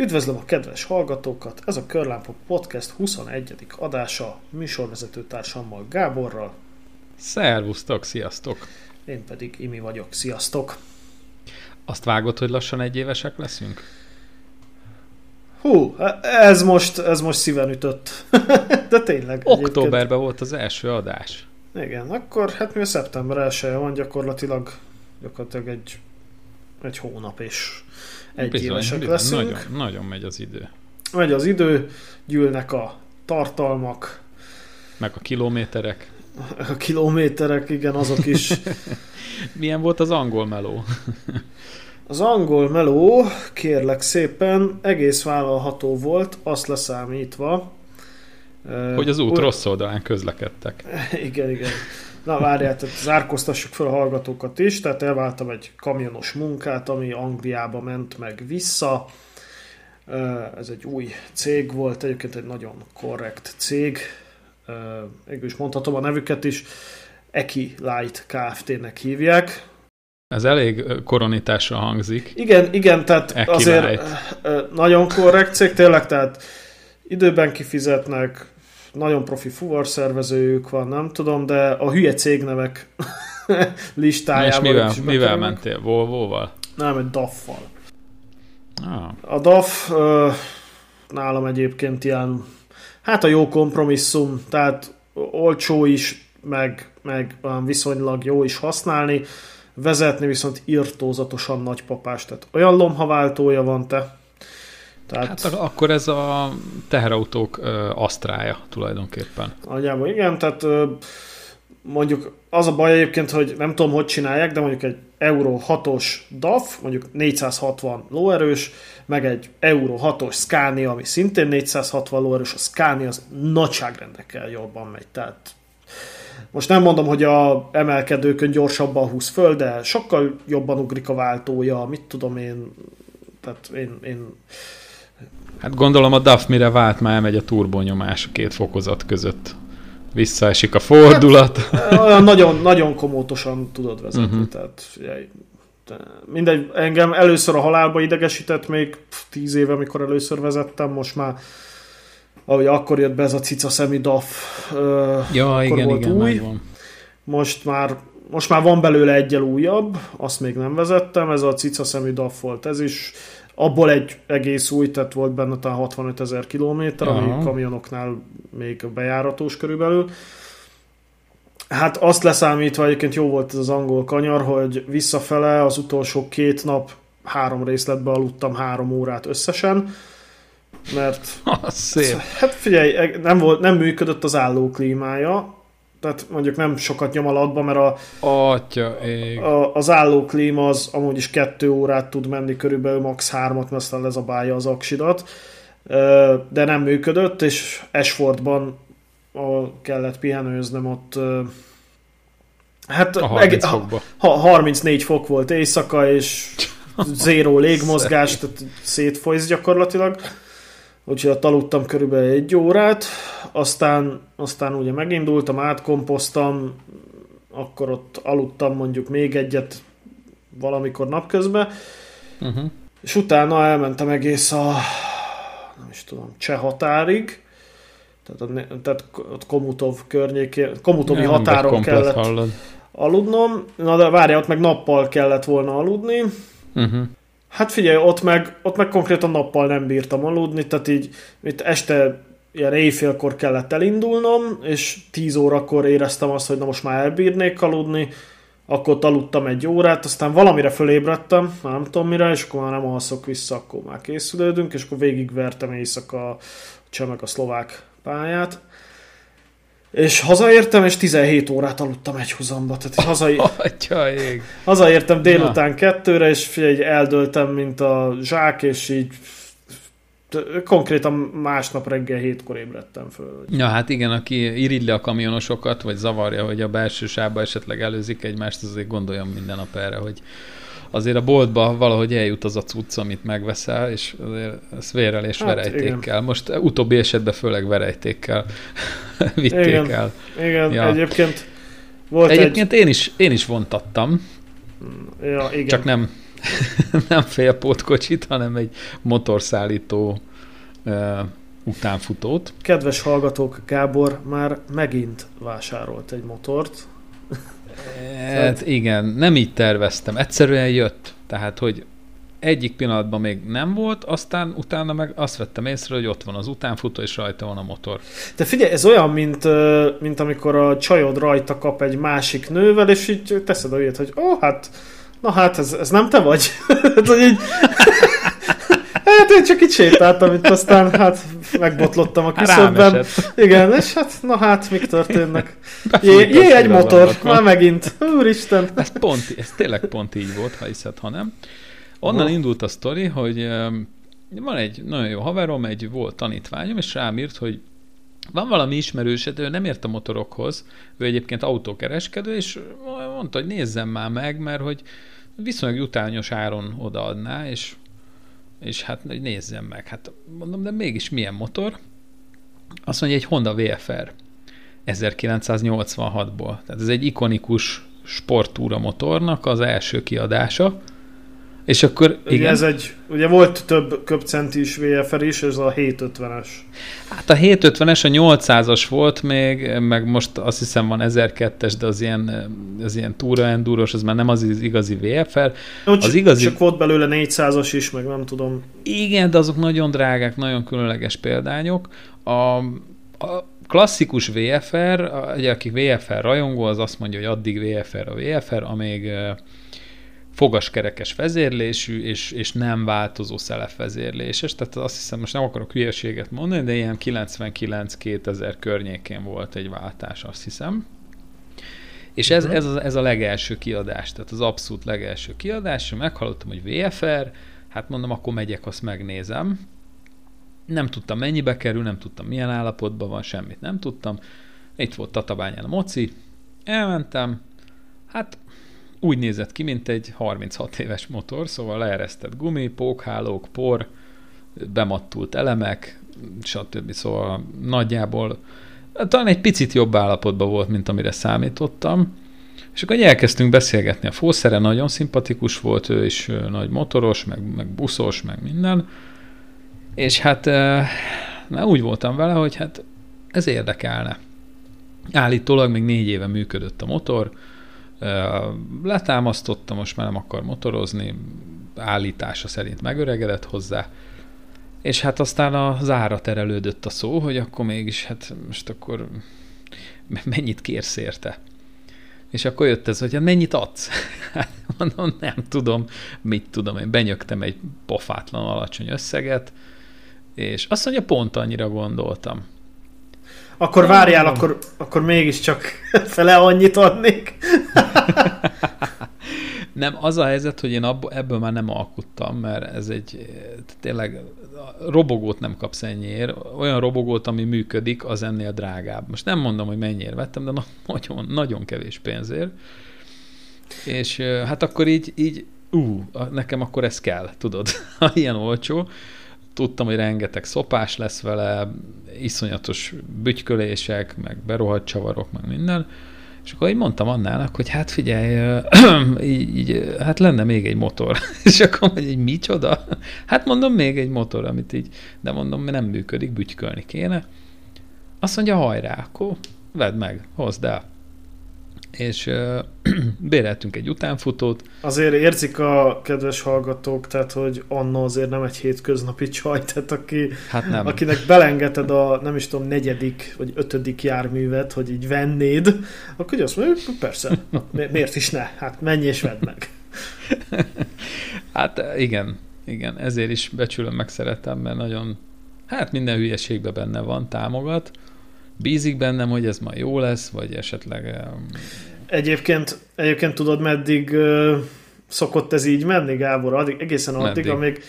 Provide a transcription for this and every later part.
Üdvözlöm a kedves hallgatókat! Ez a Körlámpok Podcast 21. adása műsorvezető társammal Gáborral. Szervusztok, sziasztok! Én pedig Imi vagyok, sziasztok! Azt vágod, hogy lassan egy évesek leszünk? Hú, ez most, ez most szíven ütött. De tényleg. Októberben egyébként. volt az első adás. Igen, akkor hát mi a szeptember 1 van gyakorlatilag, gyakorlatilag egy, egy hónap és egy bizony, évesek leszünk. Nagyon, nagyon megy az idő. Megy az idő, gyűlnek a tartalmak. Meg a kilométerek. A kilométerek, igen, azok is. Milyen volt az angol meló? az angol meló, kérlek szépen, egész vállalható volt, azt leszámítva. Hogy az út Úgy... rossz oldalán közlekedtek. Igen, igen. Na várjál, tehát zárkoztassuk fel a hallgatókat is, tehát elváltam egy kamionos munkát, ami Angliába ment meg vissza. Ez egy új cég volt, egyébként egy nagyon korrekt cég. Végül is mondhatom a nevüket is. Eki Light Kft-nek hívják. Ez elég koronitásra hangzik. Igen, igen, tehát Eki azért Light. nagyon korrekt cég, tényleg, tehát időben kifizetnek, nagyon profi fuvarszervezőjük van, nem tudom, de a hülye cégnevek listájában... és mivel, mivel mentél? Volvo-val? Nem, egy DAF-val. Ah. A DAF nálam egyébként ilyen, hát a jó kompromisszum, tehát olcsó is, meg, meg viszonylag jó is használni, vezetni viszont irtózatosan nagypapás, tehát olyan lomhaváltója van te, tehát, hát akkor ez a teherautók ö, asztrája tulajdonképpen. Nagyjából igen, tehát ö, mondjuk az a baj egyébként, hogy nem tudom, hogy csinálják, de mondjuk egy Euro 6-os DAF, mondjuk 460 lóerős, meg egy Euro 6-os Scania, ami szintén 460 lóerős, a Scania az nagyságrendekkel jobban megy, tehát most nem mondom, hogy a emelkedőkön gyorsabban húz föl, de sokkal jobban ugrik a váltója, mit tudom én, tehát én, én Hát gondolom a DAF mire vált, már elmegy a turbonyomás a két fokozat között. Visszaesik a fordulat. Hát, nagyon, nagyon komótosan tudod vezetni. Uh-huh. Tehát, figyelj, mindegy, engem először a halálba idegesített még tíz éve, amikor először vezettem, most már ahogy akkor jött be ez a cica szemű DAF, ja, akkor igen, volt igen, új. Megvan. Most már, most már van belőle egyel újabb, azt még nem vezettem, ez a cica szemű DAF volt, ez is abból egy egész új, tehát volt benne talán 65 ezer kilométer, ami kamionoknál még bejáratos körülbelül. Hát azt leszámítva egyébként jó volt ez az angol kanyar, hogy visszafele az utolsó két nap három részletbe aludtam három órát összesen, mert szép. hát figyelj, nem, volt, nem működött az állóklímája, tehát mondjuk nem sokat nyom alatba, mert a, Atya, ég. a, az állóklíma az amúgy is kettő órát tud menni, körülbelül max. hármat, mert aztán lezabálja az aksidat, de nem működött, és Esfordban kellett pihenőznöm, ott hát a 30 fokba. Ha, 34 fok volt éjszaka, és zéró légmozgás, tehát szétfolysz gyakorlatilag úgyhogy ott aludtam körülbelül egy órát, aztán, aztán ugye megindultam, átkompoztam, akkor ott aludtam mondjuk még egyet valamikor napközben, uh-huh. és utána elmentem egész a nem is tudom, cseh határig, tehát, a, tehát ott Komutov környékén, Komutovi ja, határon kellett hallod. aludnom, na de várjál, ott meg nappal kellett volna aludni, uh-huh. Hát figyelj, ott meg, ott meg konkrétan nappal nem bírtam aludni, tehát így itt este ilyen éjfélkor kellett elindulnom, és 10 órakor éreztem azt, hogy na most már elbírnék aludni, akkor ott aludtam egy órát, aztán valamire fölébredtem, már nem tudom mire, és akkor már nem alszok vissza, akkor már készülődünk, és akkor végigvertem éjszaka a cseh meg a szlovák pályát. És hazaértem, és 17 órát aludtam egy húzamba. Tehát hazai... Atyaig. Hazaértem délután Na. kettőre, és figyelj, eldöltem, mint a zsák, és így konkrétan másnap reggel hétkor ébredtem föl. Ja, hát igen, aki irigyli a kamionosokat, vagy zavarja, hogy a belső sávba esetleg előzik egymást, azért gondoljon minden nap erre, hogy azért a boltba valahogy eljut az a cucc, amit megveszel, és azért ez vérrel és hát, verejtékkel. Igen. Most utóbbi esetben főleg verejtékkel vitték igen. el. Igen, ja. egyébként volt Egyébként egy... én, is, én is vontattam. Ja, igen. Csak nem, nem félpótkocsit, hanem egy motorszállító uh, utánfutót. Kedves hallgatók, Gábor már megint vásárolt egy motort. Hát igen, nem így terveztem. Egyszerűen jött. Tehát, hogy egyik pillanatban még nem volt, aztán utána meg azt vettem észre, hogy ott van az utánfutó, és rajta van a motor. De figyelj, ez olyan, mint, mint amikor a csajod rajta kap egy másik nővel, és így teszed olyat, hogy ó, oh, hát, na hát, ez, ez nem te vagy? Hát, így, Hát én csak itt sétáltam itt, aztán hát megbotlottam a küszöbben. Igen, és hát na hát, mik történnek? Jé, jé egy motor, már megint. Úristen. Ez pont, ez tényleg pont így volt, ha hiszed, ha nem. Onnan oh. indult a sztori, hogy van egy nagyon jó haverom, egy volt tanítványom, és rám írt, hogy van valami ismerősed, ő nem ért a motorokhoz, ő egyébként autókereskedő, és mondta, hogy nézzem már meg, mert hogy viszonylag jutányos áron odaadná, és, és hát nézzem meg. Hát mondom, de mégis milyen motor? Azt mondja, egy Honda VFR 1986-ból. Tehát ez egy ikonikus sportúra motornak az első kiadása, és akkor ugye igen. Ez egy, ugye volt több köpcentis VFR is, ez a 750-es. Hát a 750-es a 800-as volt még, meg most azt hiszem van 1002-es, de az ilyen, az ilyen túra endúros, az már nem az, az igazi VFR. No, az igazi... Csak volt belőle 400-as is, meg nem tudom. Igen, de azok nagyon drágák, nagyon különleges példányok. A, a klasszikus VFR, ugye aki VFR rajongó, az azt mondja, hogy addig VFR a VFR, amíg fogaskerekes vezérlésű, és, és nem változó vezérléses, tehát azt hiszem, most nem akarok hülyeséget mondani, de ilyen 99-2000 környékén volt egy váltás, azt hiszem. És ez, mhm. ez, a, ez a legelső kiadás, tehát az abszolút legelső kiadás, meghallottam, hogy VFR, hát mondom, akkor megyek, azt megnézem. Nem tudtam mennyibe kerül, nem tudtam milyen állapotban van, semmit nem tudtam. Itt volt Tatabányán a moci, elmentem, hát úgy nézett ki, mint egy 36 éves motor, szóval leeresztett gumi, pókhálók, por, bemattult elemek, stb. Szóval nagyjából talán egy picit jobb állapotban volt, mint amire számítottam. És akkor elkezdtünk beszélgetni a fószere, nagyon szimpatikus volt, ő is nagy motoros, meg, meg buszos, meg minden. És hát na, úgy voltam vele, hogy hát ez érdekelne. Állítólag még négy éve működött a motor, letámasztotta, most már nem akar motorozni, állítása szerint megöregedett hozzá, és hát aztán az ára terelődött a szó, hogy akkor mégis, hát most akkor mennyit kérsz érte? És akkor jött ez, hogy hát mennyit adsz? Hát mondom, nem tudom, mit tudom, én benyögtem egy pofátlan alacsony összeget, és azt mondja, pont annyira gondoltam. Akkor várjál, akkor, akkor mégiscsak fele annyit adnék. nem, az a helyzet, hogy én abból, ebből már nem alkuttam, mert ez egy tényleg robogót nem kapsz ennyiért. Olyan robogót, ami működik, az ennél drágább. Most nem mondom, hogy mennyiért vettem, de nagyon, nagyon kevés pénzért. És hát akkor így, így ú, nekem akkor ez kell, tudod, ha ilyen olcsó tudtam, hogy rengeteg szopás lesz vele, iszonyatos bütykölések, meg berohadt csavarok, meg minden, és akkor így mondtam Annának, hogy hát figyelj, így, így, hát lenne még egy motor. és akkor mondja, hogy micsoda? Hát mondom, még egy motor, amit így, de mondom, nem működik, bütykölni kéne. Azt mondja, hajrá, akkor vedd meg, hozd el és uh, béreltünk egy utánfutót. Azért érzik a kedves hallgatók, tehát, hogy Anna azért nem egy hétköznapi csaj, tehát aki, hát nem. akinek belengeted a, nem is tudom, negyedik vagy ötödik járművet, hogy így vennéd, akkor azt mondja, persze, miért is ne? Hát menj és vedd meg. hát igen, igen, ezért is becsülöm, meg szeretem, mert nagyon, hát minden hülyeségben benne van, támogat, bízik bennem, hogy ez ma jó lesz, vagy esetleg... Egyébként, egyébként tudod, meddig uh, szokott ez így menni, Gábor? Addig, egészen addig, meddig? amíg,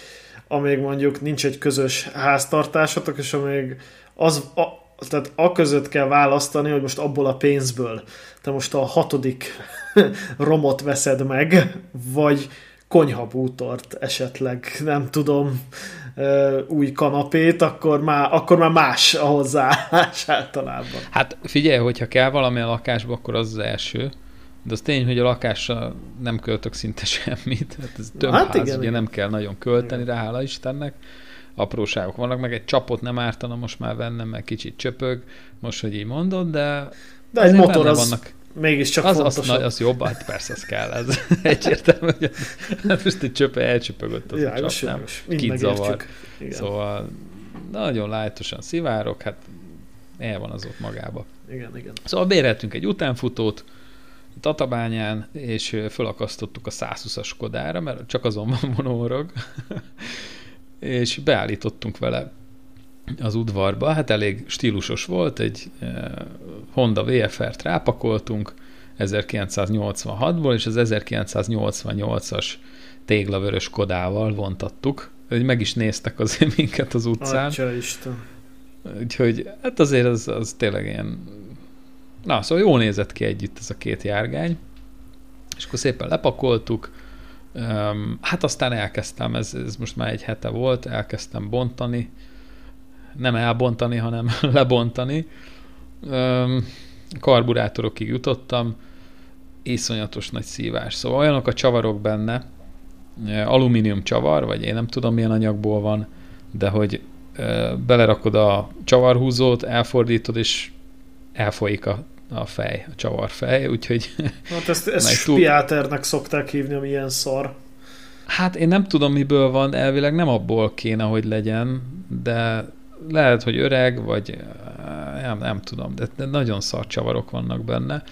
amíg mondjuk nincs egy közös háztartásatok, és amíg az, a, tehát a között kell választani, hogy most abból a pénzből te most a hatodik romot veszed meg, vagy konyhabútort esetleg, nem tudom, új kanapét, akkor már, akkor már más a hozzáállás általában. Hát figyelj, hogyha kell valami a lakásba, akkor az az első, De az tény, hogy a lakásra nem költök szinte semmit. Hát ez több Hát hát igen, ház, ugye igen. nem kell nagyon költeni Igen. rá, hála Istennek. Apróságok vannak, meg egy csapot nem ártana most már vennem, meg kicsit csöpög, most, hogy így mondod, de, De egy motor az vannak. Mégiscsak Az, az, fontosabb. na, az jobb, hát persze az kell, ez egyértelmű, hogy most egy csöpe elcsöpögött az a Világos, csap, nem? Kit zavar. Igen, Szóval nagyon lájtosan szivárok, hát el van az ott magába. igen, igen. Szóval béreltünk egy utánfutót Tatabányán, és fölakasztottuk a 120-as Kodára, mert csak azon van monorog, és beállítottunk vele az udvarba. Hát elég stílusos volt, egy eh, Honda VFR-t rápakoltunk 1986-ból, és az 1988-as téglavörös Kodával vontattuk. Hogy meg is néztek azért minket az utcán. Atya Isten. Úgyhogy hát azért az, az tényleg ilyen... Na, szóval jól nézett ki együtt ez a két járgány. És akkor szépen lepakoltuk. Hát aztán elkezdtem, ez, ez most már egy hete volt, elkezdtem bontani. Nem elbontani, hanem lebontani. Karburátorokig jutottam. Iszonyatos nagy szívás. Szóval olyanok a csavarok benne, alumínium csavar, vagy én nem tudom milyen anyagból van, de hogy belerakod a csavarhúzót, elfordítod, és elfolyik a, a fej, a csavarfej, úgyhogy Hát ezt, ezt Meg túl- spiáternek szokták hívni, ami ilyen szar. hát én nem tudom miből van, elvileg nem abból kéne, hogy legyen, de lehet, hogy öreg, vagy eh, nem, nem tudom, de, nagyon szar csavarok vannak benne.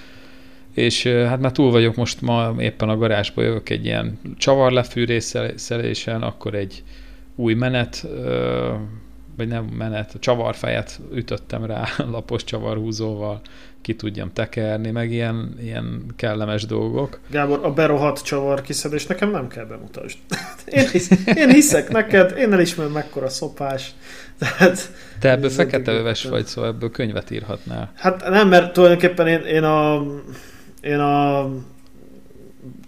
És eh, hát már túl vagyok most ma éppen a garázsba jövök egy ilyen csavarlefűrészelésen, akkor egy új menet, ö, vagy nem menet, a csavarfejet ütöttem rá lapos csavarhúzóval, ki tudjam tekerni, meg ilyen, ilyen kellemes dolgok. Gábor, a berohadt csavar kiszedés nekem nem kell bemutasd. Én, hisz, én hiszek neked, én elismerem mekkora szopás. Tehát, Te ebből fekete öves vagy, szóval ebből könyvet írhatnál. hát nem, mert tulajdonképpen én, én a én a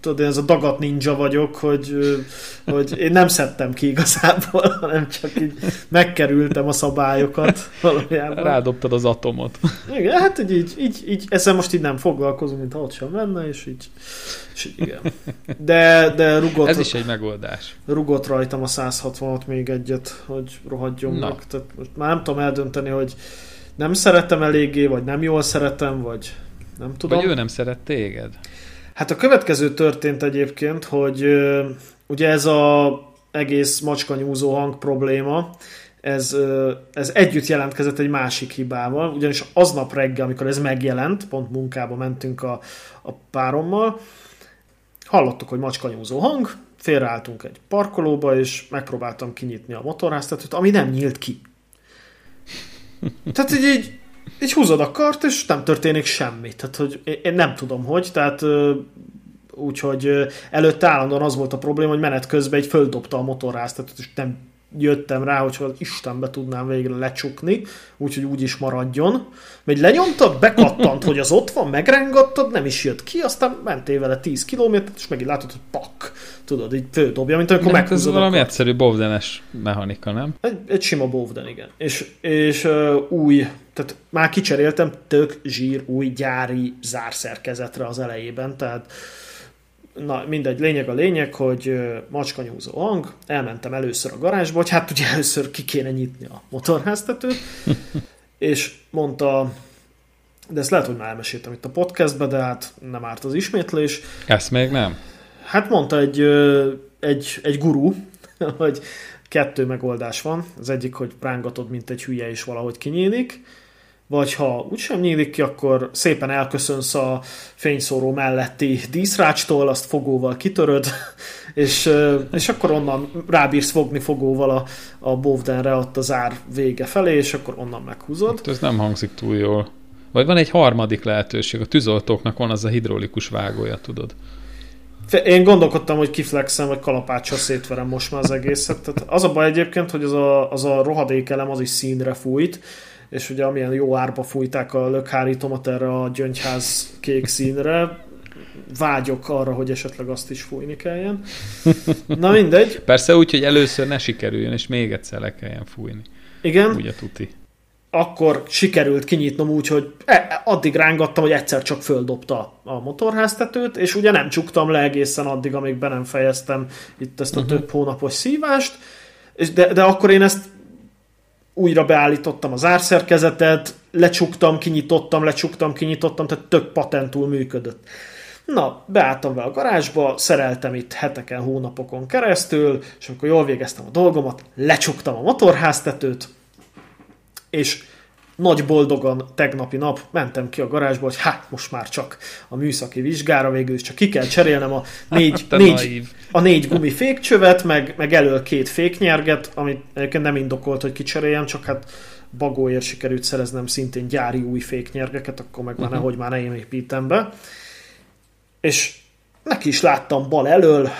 tudod, én ez a dagat ninja vagyok, hogy, hogy én nem szedtem ki igazából, hanem csak így megkerültem a szabályokat valójában. Rádobtad az atomot. Igen, hát így, így, így, így ezzel most így nem foglalkozunk, mint ha ott sem lenne, és így, és így igen. De, de rugott, Ez is egy megoldás. rugott rajtam a 166 még egyet, hogy rohadjon Na. meg. Tehát most már nem tudom eldönteni, hogy nem szeretem eléggé, vagy nem jól szeretem, vagy nem tudom. Vagy ő nem szeret téged. Hát a következő történt egyébként, hogy ugye ez a egész macskanyúzó hang probléma, ez, ez együtt jelentkezett egy másik hibával, ugyanis aznap reggel, amikor ez megjelent, pont munkába mentünk a, a párommal, hallottuk, hogy macskanyúzó hang, félreálltunk egy parkolóba, és megpróbáltam kinyitni a motorháztetőt, ami nem nyílt ki. Tehát így, így, így húzod a kart, és nem történik semmi. Tehát, hogy én- nem tudom, hogy, tehát úgyhogy előtte állandóan az volt a probléma, hogy menet közben egy földobta a motorháztetőt, és nem jöttem rá, hogy az Istenbe tudnám végre lecsukni, úgyhogy úgy is maradjon. Még lenyomtad, bekattant, hogy az ott van, megrengattad, nem is jött ki, aztán mentél vele 10 kilométert, és megint látod, hogy pak, tudod, így földobja, mint amikor Hát ez meghúzod a valami kart. egyszerű bovdenes mechanika, nem? Egy, egy sima Bovden, igen. És, és uh, új, tehát már kicseréltem tök zsír új gyári zárszerkezetre az elejében, tehát na mindegy, lényeg a lényeg, hogy macskanyúzó hang, elmentem először a garázsba, hogy hát ugye először ki kéne nyitni a motorháztetőt, és mondta, de ezt lehet, hogy már elmeséltem itt a podcastbe, de hát nem árt az ismétlés, Ezt még nem. Hát mondta egy, egy, egy gurú, hogy kettő megoldás van. Az egyik, hogy rángatod, mint egy hülye, és valahogy kinyílik. Vagy ha úgysem nyílik ki, akkor szépen elköszönsz a fényszóró melletti díszrácstól, azt fogóval kitöröd, és, és akkor onnan rábírsz fogni fogóval a, a Bovdenre ott az ár vége felé, és akkor onnan meghúzod. Hát Ez nem hangzik túl jól. Vagy van egy harmadik lehetőség, a tűzoltóknak van az a hidraulikus vágója, tudod. Én gondolkodtam, hogy kiflexem, vagy kalapáccsal szétverem most már az egészet. Tehát az a baj egyébként, hogy az a, az a rohadékelem az is színre fújt, és ugye amilyen jó árba fújták a lökhárítomat erre a gyöngyház kék színre, vágyok arra, hogy esetleg azt is fújni kelljen. Na mindegy, Persze úgy, hogy először ne sikerüljön, és még egyszer le kelljen fújni. igen. Úgy a tuti. akkor sikerült kinyitnom úgy, hogy e, addig rángattam, hogy egyszer csak földobta a motorháztetőt, és ugye nem csuktam le egészen addig, amíg be nem fejeztem itt ezt a uh-huh. több hónapos szívást, de, de akkor én ezt újra beállítottam az árszerkezetet, lecsuktam, kinyitottam, lecsuktam, kinyitottam, tehát tök patentul működött. Na, beálltam be a garázsba, szereltem itt heteken, hónapokon keresztül, és amikor jól végeztem a dolgomat, lecsuktam a motorháztetőt, és nagy boldogan tegnapi nap mentem ki a garázsba, hogy hát most már csak a műszaki vizsgára végül is csak ki kell cserélnem a négy, négy, a négy gumi fékcsövet, meg, meg elől két féknyerget, amit egyébként nem indokolt, hogy kicseréljem, csak hát bagóért sikerült szereznem szintén gyári új féknyergeket, akkor meg már uh-huh. nehogy már ne én építem be. És neki is láttam bal elől,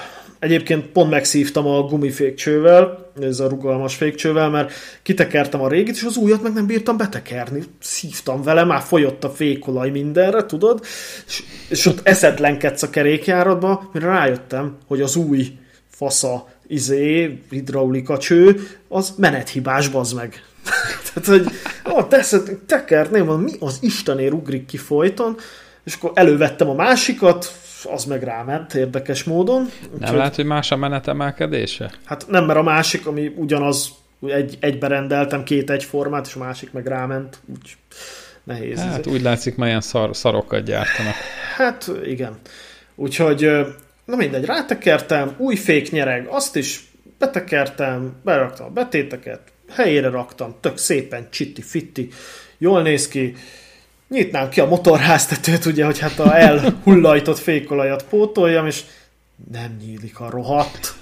Egyébként pont megszívtam a gumifékcsővel, ez a rugalmas fékcsővel, mert kitekertem a régit, és az újat meg nem bírtam betekerni. Szívtam vele, már folyott a fékolaj mindenre, tudod? És, és ott eszedlenkedsz a kerékjáratba, mire rájöttem, hogy az új fasza izé, hidraulika cső, az menethibás, bazd meg. Tehát, hogy ó, teszed, tekerném, mi az Istenér ugrik ki folyton, és akkor elővettem a másikat, az meg ráment érdekes módon. Nem Úgyhogy, lehet, hogy más a menetemelkedése? Hát nem, mert a másik, ami ugyanaz, egy, egybe rendeltem két egyformát, és a másik meg ráment, úgy nehéz. Hát úgy látszik, melyen szar, szarokat gyártanak. Hát igen. Úgyhogy, na mindegy, rátekertem, új fék nyereg, azt is betekertem, beraktam a betéteket, helyére raktam, tök szépen, csitti-fitti, jól néz ki, nyitnám ki a motorháztetőt, ugye, hogy hát a elhullajtott fékolajat pótoljam, és nem nyílik a rohadt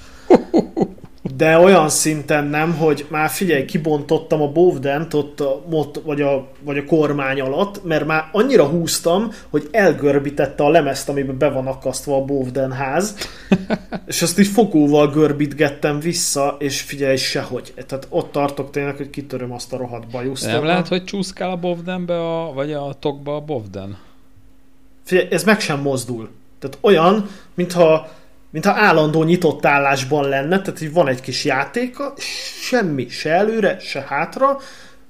de olyan szinten nem, hogy már figyelj, kibontottam a bovdent ott a, mot, vagy, a, vagy a kormány alatt, mert már annyira húztam, hogy elgörbítette a lemezt, amiben be van akasztva a bovden ház, és azt így fogóval görbítgettem vissza, és figyelj, sehogy. Tehát ott tartok tényleg, hogy kitöröm azt a rohadt bajuszt. Nem lehet, hogy csúszkál a bovdenbe, a, vagy a tokba a bovden? Figyelj, ez meg sem mozdul. Tehát olyan, mintha mintha állandó nyitott állásban lenne, tehát hogy van egy kis játéka, semmi, se előre, se hátra,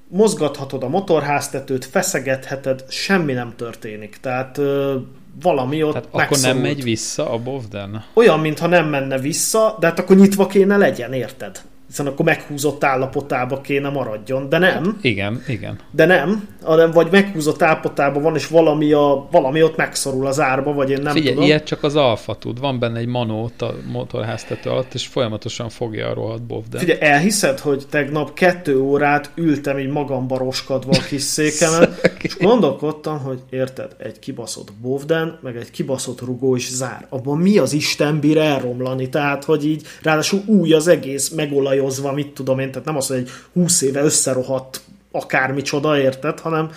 mozgathatod a motorháztetőt, feszegetheted, semmi nem történik. Tehát ö, valami ott Tehát akkor nem megy vissza a Bovden? Olyan, mintha nem menne vissza, de hát akkor nyitva kéne legyen, érted? Hiszen akkor meghúzott állapotába kéne maradjon, de nem. Hát, igen, igen. De nem, hanem vagy meghúzott állapotában van, és valami, a, valami ott megszorul az árba, vagy én nem Figyelj, tudom. ilyet csak az alfa tud. Van benne egy manót a motorháztető alatt, és folyamatosan fogja a rohadt bovden. Figyelj, elhiszed, hogy tegnap kettő órát ültem így magamba roskadva a kis székemen, és gondolkodtam, hogy érted, egy kibaszott bovden, meg egy kibaszott rugó is zár. Abban mi az Isten bír elromlani? Tehát, hogy így ráadásul új az egész, megolaj olajozva, mit tudom én, tehát nem az, hogy egy húsz éve összerohadt akármicsoda, érted, hanem,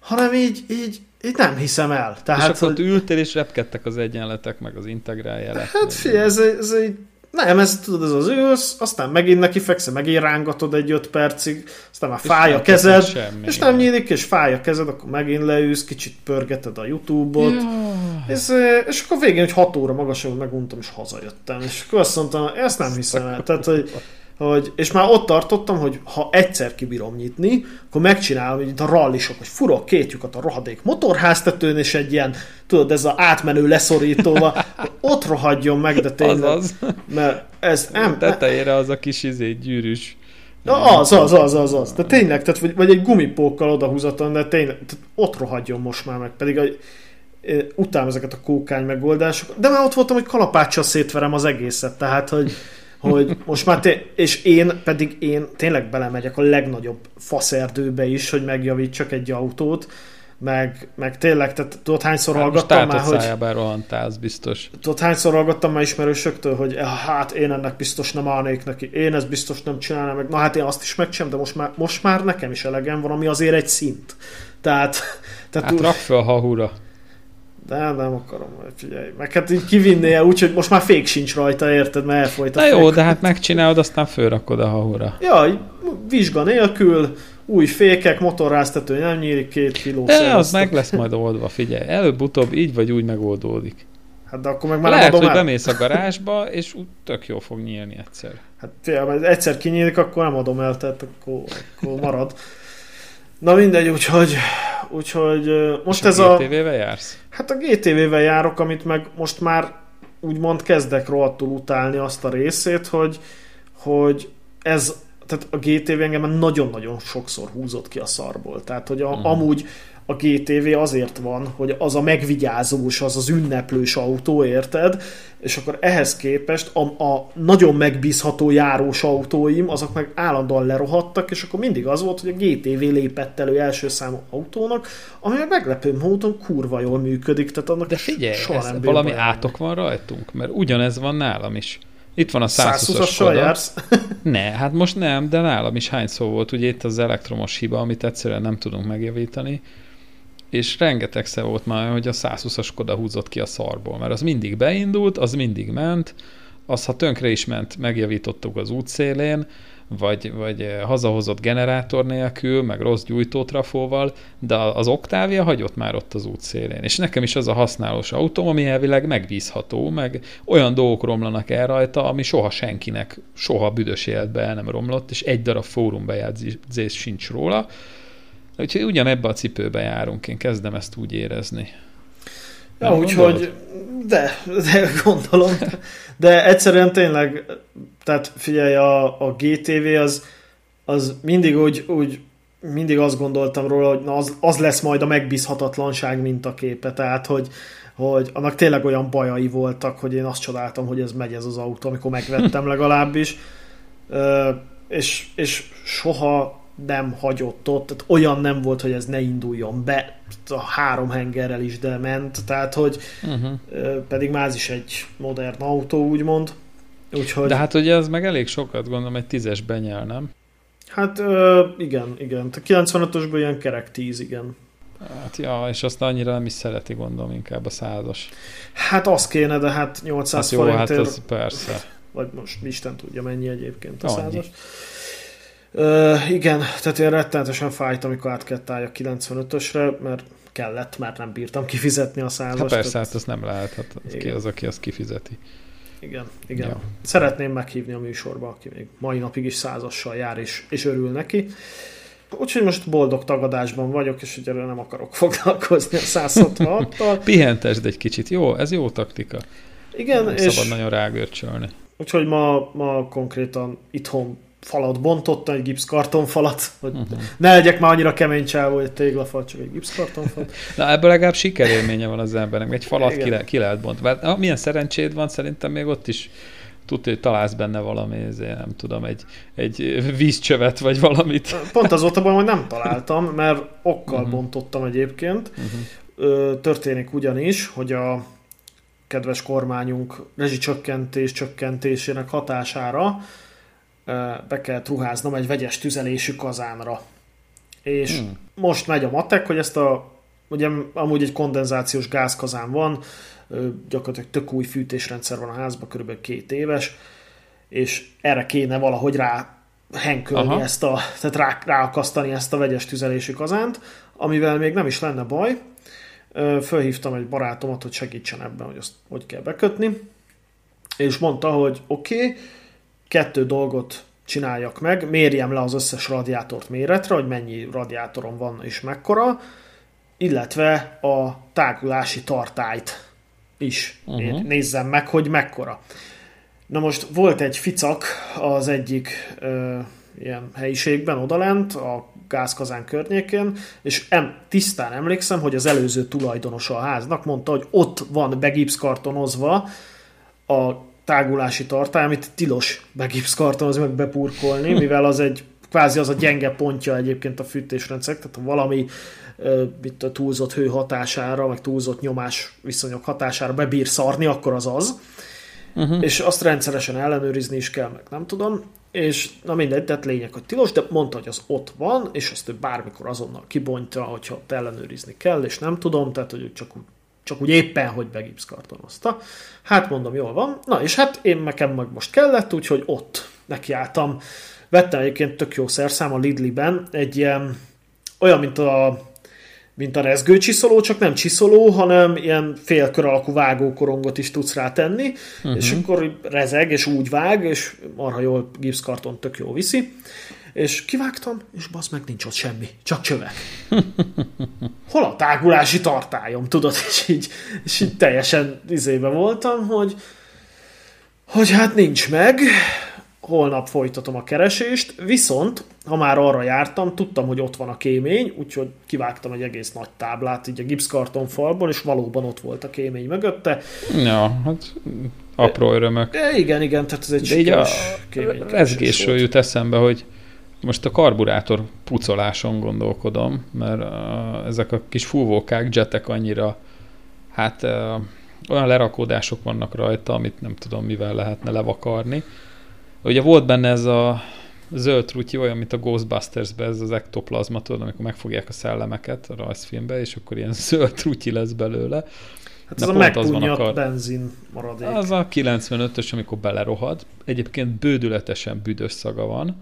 hanem így, így, így nem hiszem el. Tehát, és akkor hogy... ültél és repkedtek az egyenletek, meg az integrál jelek. Hát figyelj, ez, ez egy nem, ez tudod, ez az ülsz, aztán megint neki fekszel, megint rángatod egy öt percig, aztán már fáj a kezed, semmi, és nem nyílik, és fáj a kezed, akkor megint leülsz, kicsit pörgeted a Youtube-ot, és, és akkor végén, hogy hat óra magasan meguntam, és hazajöttem, és akkor azt mondtam, ezt nem hiszem el, tehát, hogy hogy, és már ott tartottam, hogy ha egyszer kibírom nyitni, akkor megcsinálom, mint a rallisok, hogy furok két lyukat a rohadék motorháztetőn, és egy ilyen, tudod, ez az átmenő leszorítóval, ott rohadjon meg, de tényleg. Azaz. Mert ez nem... Tetejére az a kis izé, gyűrűs. Na, az, az, az, az, az. Tehát tényleg, tehát, vagy, vagy egy gumipókkal odahúzaton, de tényleg, tehát ott rohadjon most már meg. Pedig a, utálom ezeket a kókány megoldásokat. De már ott voltam, hogy kalapáccsal szétverem az egészet, tehát, hogy hogy most már té- és én pedig én tényleg belemegyek a legnagyobb faszerdőbe is, hogy megjavítsak egy autót, meg, meg tényleg, tehát tudod hányszor hát hallgattam már, hogy... rohantálsz, biztos. Tudod hányszor hallgattam már ismerősöktől, hogy eh, hát én ennek biztos nem állnék neki, én ezt biztos nem csinálnám meg, na hát én azt is megcsinálom, de most már, most már nekem is elegem van, ami azért egy szint. Tehát... tehát hát úgy... rak fel hahura. De nem akarom, figyelj. Meg hát így kivinnél úgy, hogy most már fék sincs rajta, érted, mert elfolyt a Na jó, de hát megcsinálod, aztán fölrakod a hahura. Ja, vizsga nélkül, új fékek, motorráztető nem nyílik, két kiló De szereztek. az meg lesz majd oldva, figyelj. Előbb-utóbb így vagy úgy megoldódik. Hát de akkor meg már Lehet, nem hogy el. bemész a garázsba, és úgy tök jó fog nyílni egyszer. Hát figyelj, egyszer kinyílik, akkor nem adom el, tehát akkor, akkor marad. Na mindegy, úgyhogy, úgyhogy most És ez a. GTV-vel jársz? Hát a GTV-vel járok, amit meg most már úgymond kezdek rohadtul utálni azt a részét, hogy, hogy ez, tehát a GTV engem már nagyon-nagyon sokszor húzott ki a szarból. Tehát, hogy a, Mhm. amúgy a GTV azért van, hogy az a megvigyázós, az az ünneplős autó, érted? És akkor ehhez képest a, a nagyon megbízható járós autóim, azok meg állandóan lerohadtak, és akkor mindig az volt, hogy a GTV lépett elő első számú autónak, ami meg meglepő módon kurva jól működik, tehát annak De figyelj, soha nem valami átok van rajtunk, mert ugyanez van nálam is. Itt van a 120-as 120-assal Skoda. jársz? Ne, hát most nem, de nálam is hány szó volt, ugye itt az elektromos hiba, amit egyszerűen nem tudunk megjavítani, és rengetegszer volt már, hogy a 120-as Skoda húzott ki a szarból, mert az mindig beindult, az mindig ment, az ha tönkre is ment, megjavítottuk az útszélén, vagy, vagy hazahozott generátor nélkül, meg rossz gyújtótrafóval, de az Octavia hagyott már ott az útszélén. És nekem is az a használós autóm, ami elvileg megbízható, meg olyan dolgok romlanak el rajta, ami soha senkinek, soha büdös életben el nem romlott, és egy darab fórumbejegyzés sincs róla. Úgyhogy ugyanebbe a cipőbe járunk, én kezdem ezt úgy érezni. Ja, úgyhogy, de, de gondolom. De egyszerűen tényleg, tehát figyelj, a, a GTV az, az mindig úgy, úgy mindig azt gondoltam róla, hogy na az, az lesz majd a megbízhatatlanság mintaképe, tehát hogy, hogy annak tényleg olyan bajai voltak, hogy én azt csodáltam, hogy ez megy ez az autó, amikor megvettem legalábbis, Ö, és, és soha nem hagyott ott, tehát olyan nem volt, hogy ez ne induljon be, a három hengerrel is, de ment, tehát hogy Uh-huh. pedig már is egy modern autó, úgymond. Úgyhogy, De hát ugye ez meg elég sokat, gondolom, egy tízes benyel, nem? hát ö, igen, igen. A 95-ösből ilyen kerek 10, igen. Hát ja, és azt annyira nem is szereti, gondolom, inkább a százas. Hát az kéne, de hát 800 Hát jó, hát forintért, az persze. vagy most Isten tudja mennyi egyébként a Annyi. százas. Igen, tehát én rettenetesen fájt, amikor át kellett álljak 95-ösre, mert kellett, mert nem bírtam kifizetni a százast. Hát persze, tehát- hát azt nem lehet, hát az ki Igen. az, aki azt kifizeti. Igen, igen. Ja. Szeretném meghívni a műsorba, aki még mai napig is százassal jár, és, és örül neki. Úgyhogy most boldog tagadásban vagyok, és ugye nem akarok foglalkozni a 166-tal. Pihentesd egy kicsit, jó? Ez jó taktika. Igen, Nem és szabad nagyon rágörcsölni. úgyhogy ma, ma konkrétan itthon falat bontottam, egy gipszkartonfalat, hogy Uh-huh. ne legyek már annyira kemény csávó, hogy téglafal, csak egy gipszkartonfal. Na ebből legalább sikerélménye van az embernek. Egy falat Igen. ki, le, ki lehet bontani. Ah, milyen szerencséd van, szerintem még ott is tudja, hogy találsz benne valami, ezért nem tudom, egy, egy vízcsövet, vagy valamit. Pont az volt a baj, hogy nem találtam, mert okkal Mhm. bontottam egyébként. Uh-huh. Történik ugyanis, hogy a kedves kormányunk rezsicsökkentés csökkentésének hatására be kellett ruháznom egy vegyes tüzelésű kazánra. És Hmm. most megy a matek, hogy ezt a, ugye amúgy egy kondenzációs gázkazán van, gyakorlatilag tök új fűtésrendszer van a házban, körülbelül két éves, és erre kéne valahogy rá henkölni Aha. ezt a, tehát rá, ráakasztani ezt a vegyes tüzelésű kazánt, amivel még nem is lenne baj. Fölhívtam egy barátomat, hogy segítsen ebben, hogy azt hogy kell bekötni, és mondta, hogy oké, okay, kettő dolgot csináljak meg, mérjem le az összes radiátort méretre, hogy mennyi radiátorom van és mekkora, illetve a tágulási tartályt is Uh-huh. nézzem meg, hogy mekkora. Na most volt egy ficak az egyik ö, ilyen helyiségben odalent, a gázkazán környékén, és em, tisztán emlékszem, hogy az előző tulajdonosa a háznak mondta, hogy ott van begipszkartonozva a tágulási tartály, amit tilos begipszkartonozni, meg bepurkolni, mivel az egy kvázi az a gyenge pontja egyébként a fűtésrendszer, tehát ha valami itt a túlzott hő hatására, meg túlzott nyomás viszonyok hatására bebír szarni, akkor az az. Uh-huh. És azt rendszeresen ellenőrizni is kell, meg nem tudom. És na mindegy, tehát lényeg, hogy tilos, de mondta, hogy az ott van, és azt ő bármikor azonnal kibontja, hogyha ellenőrizni kell, és nem tudom, tehát hogy csak csak úgy éppen, hogy begipszkartonozta. Hát mondom, jól van. Na és hát én nekem meg most kellett, úgyhogy ott nekiálltam. Vettem egyébként tök jó szerszám a Lidliben, egy ilyen, olyan, mint a mint a rezgő csiszoló, csak nem csiszoló, hanem ilyen félkör alakú vágókorongot is tudsz rá tenni, uh-huh. és akkor így rezeg, és úgy vág, és marha jól gipszkarton tök jó viszi. És kivágtam, és basz meg nincs ott semmi, csak csövek. Hol a tágulási tartályom, tudod? És így, és így teljesen izébe voltam, hogy, hogy hát nincs meg, holnap folytatom a keresést, viszont ha már arra jártam, tudtam, hogy ott van a kémény, úgyhogy kivágtam egy egész nagy táblát így a gipszkarton falból, és valóban ott volt a kémény mögötte. Ja, hát apró örömök. E, igen, igen, tehát ez egy De így a rezgésről jut eszembe, hogy most a karburátor pucoláson gondolkodom, mert uh, ezek a kis fúvókák, jetek annyira, hát uh, olyan lerakódások vannak rajta, amit nem tudom, mivel lehetne levakarni. Ugye volt benne ez a zöld trutyi, olyan, mint a Ghostbusters-ben, ez az ektoplazma, tudod, amikor megfogják a szellemeket a rajzfilmbe, és akkor ilyen zöld trutyi lesz belőle. Hát ez a megpunyat benzin maradék. Az a 95-ös, amikor belerohad. Egyébként bődületesen büdös szaga van.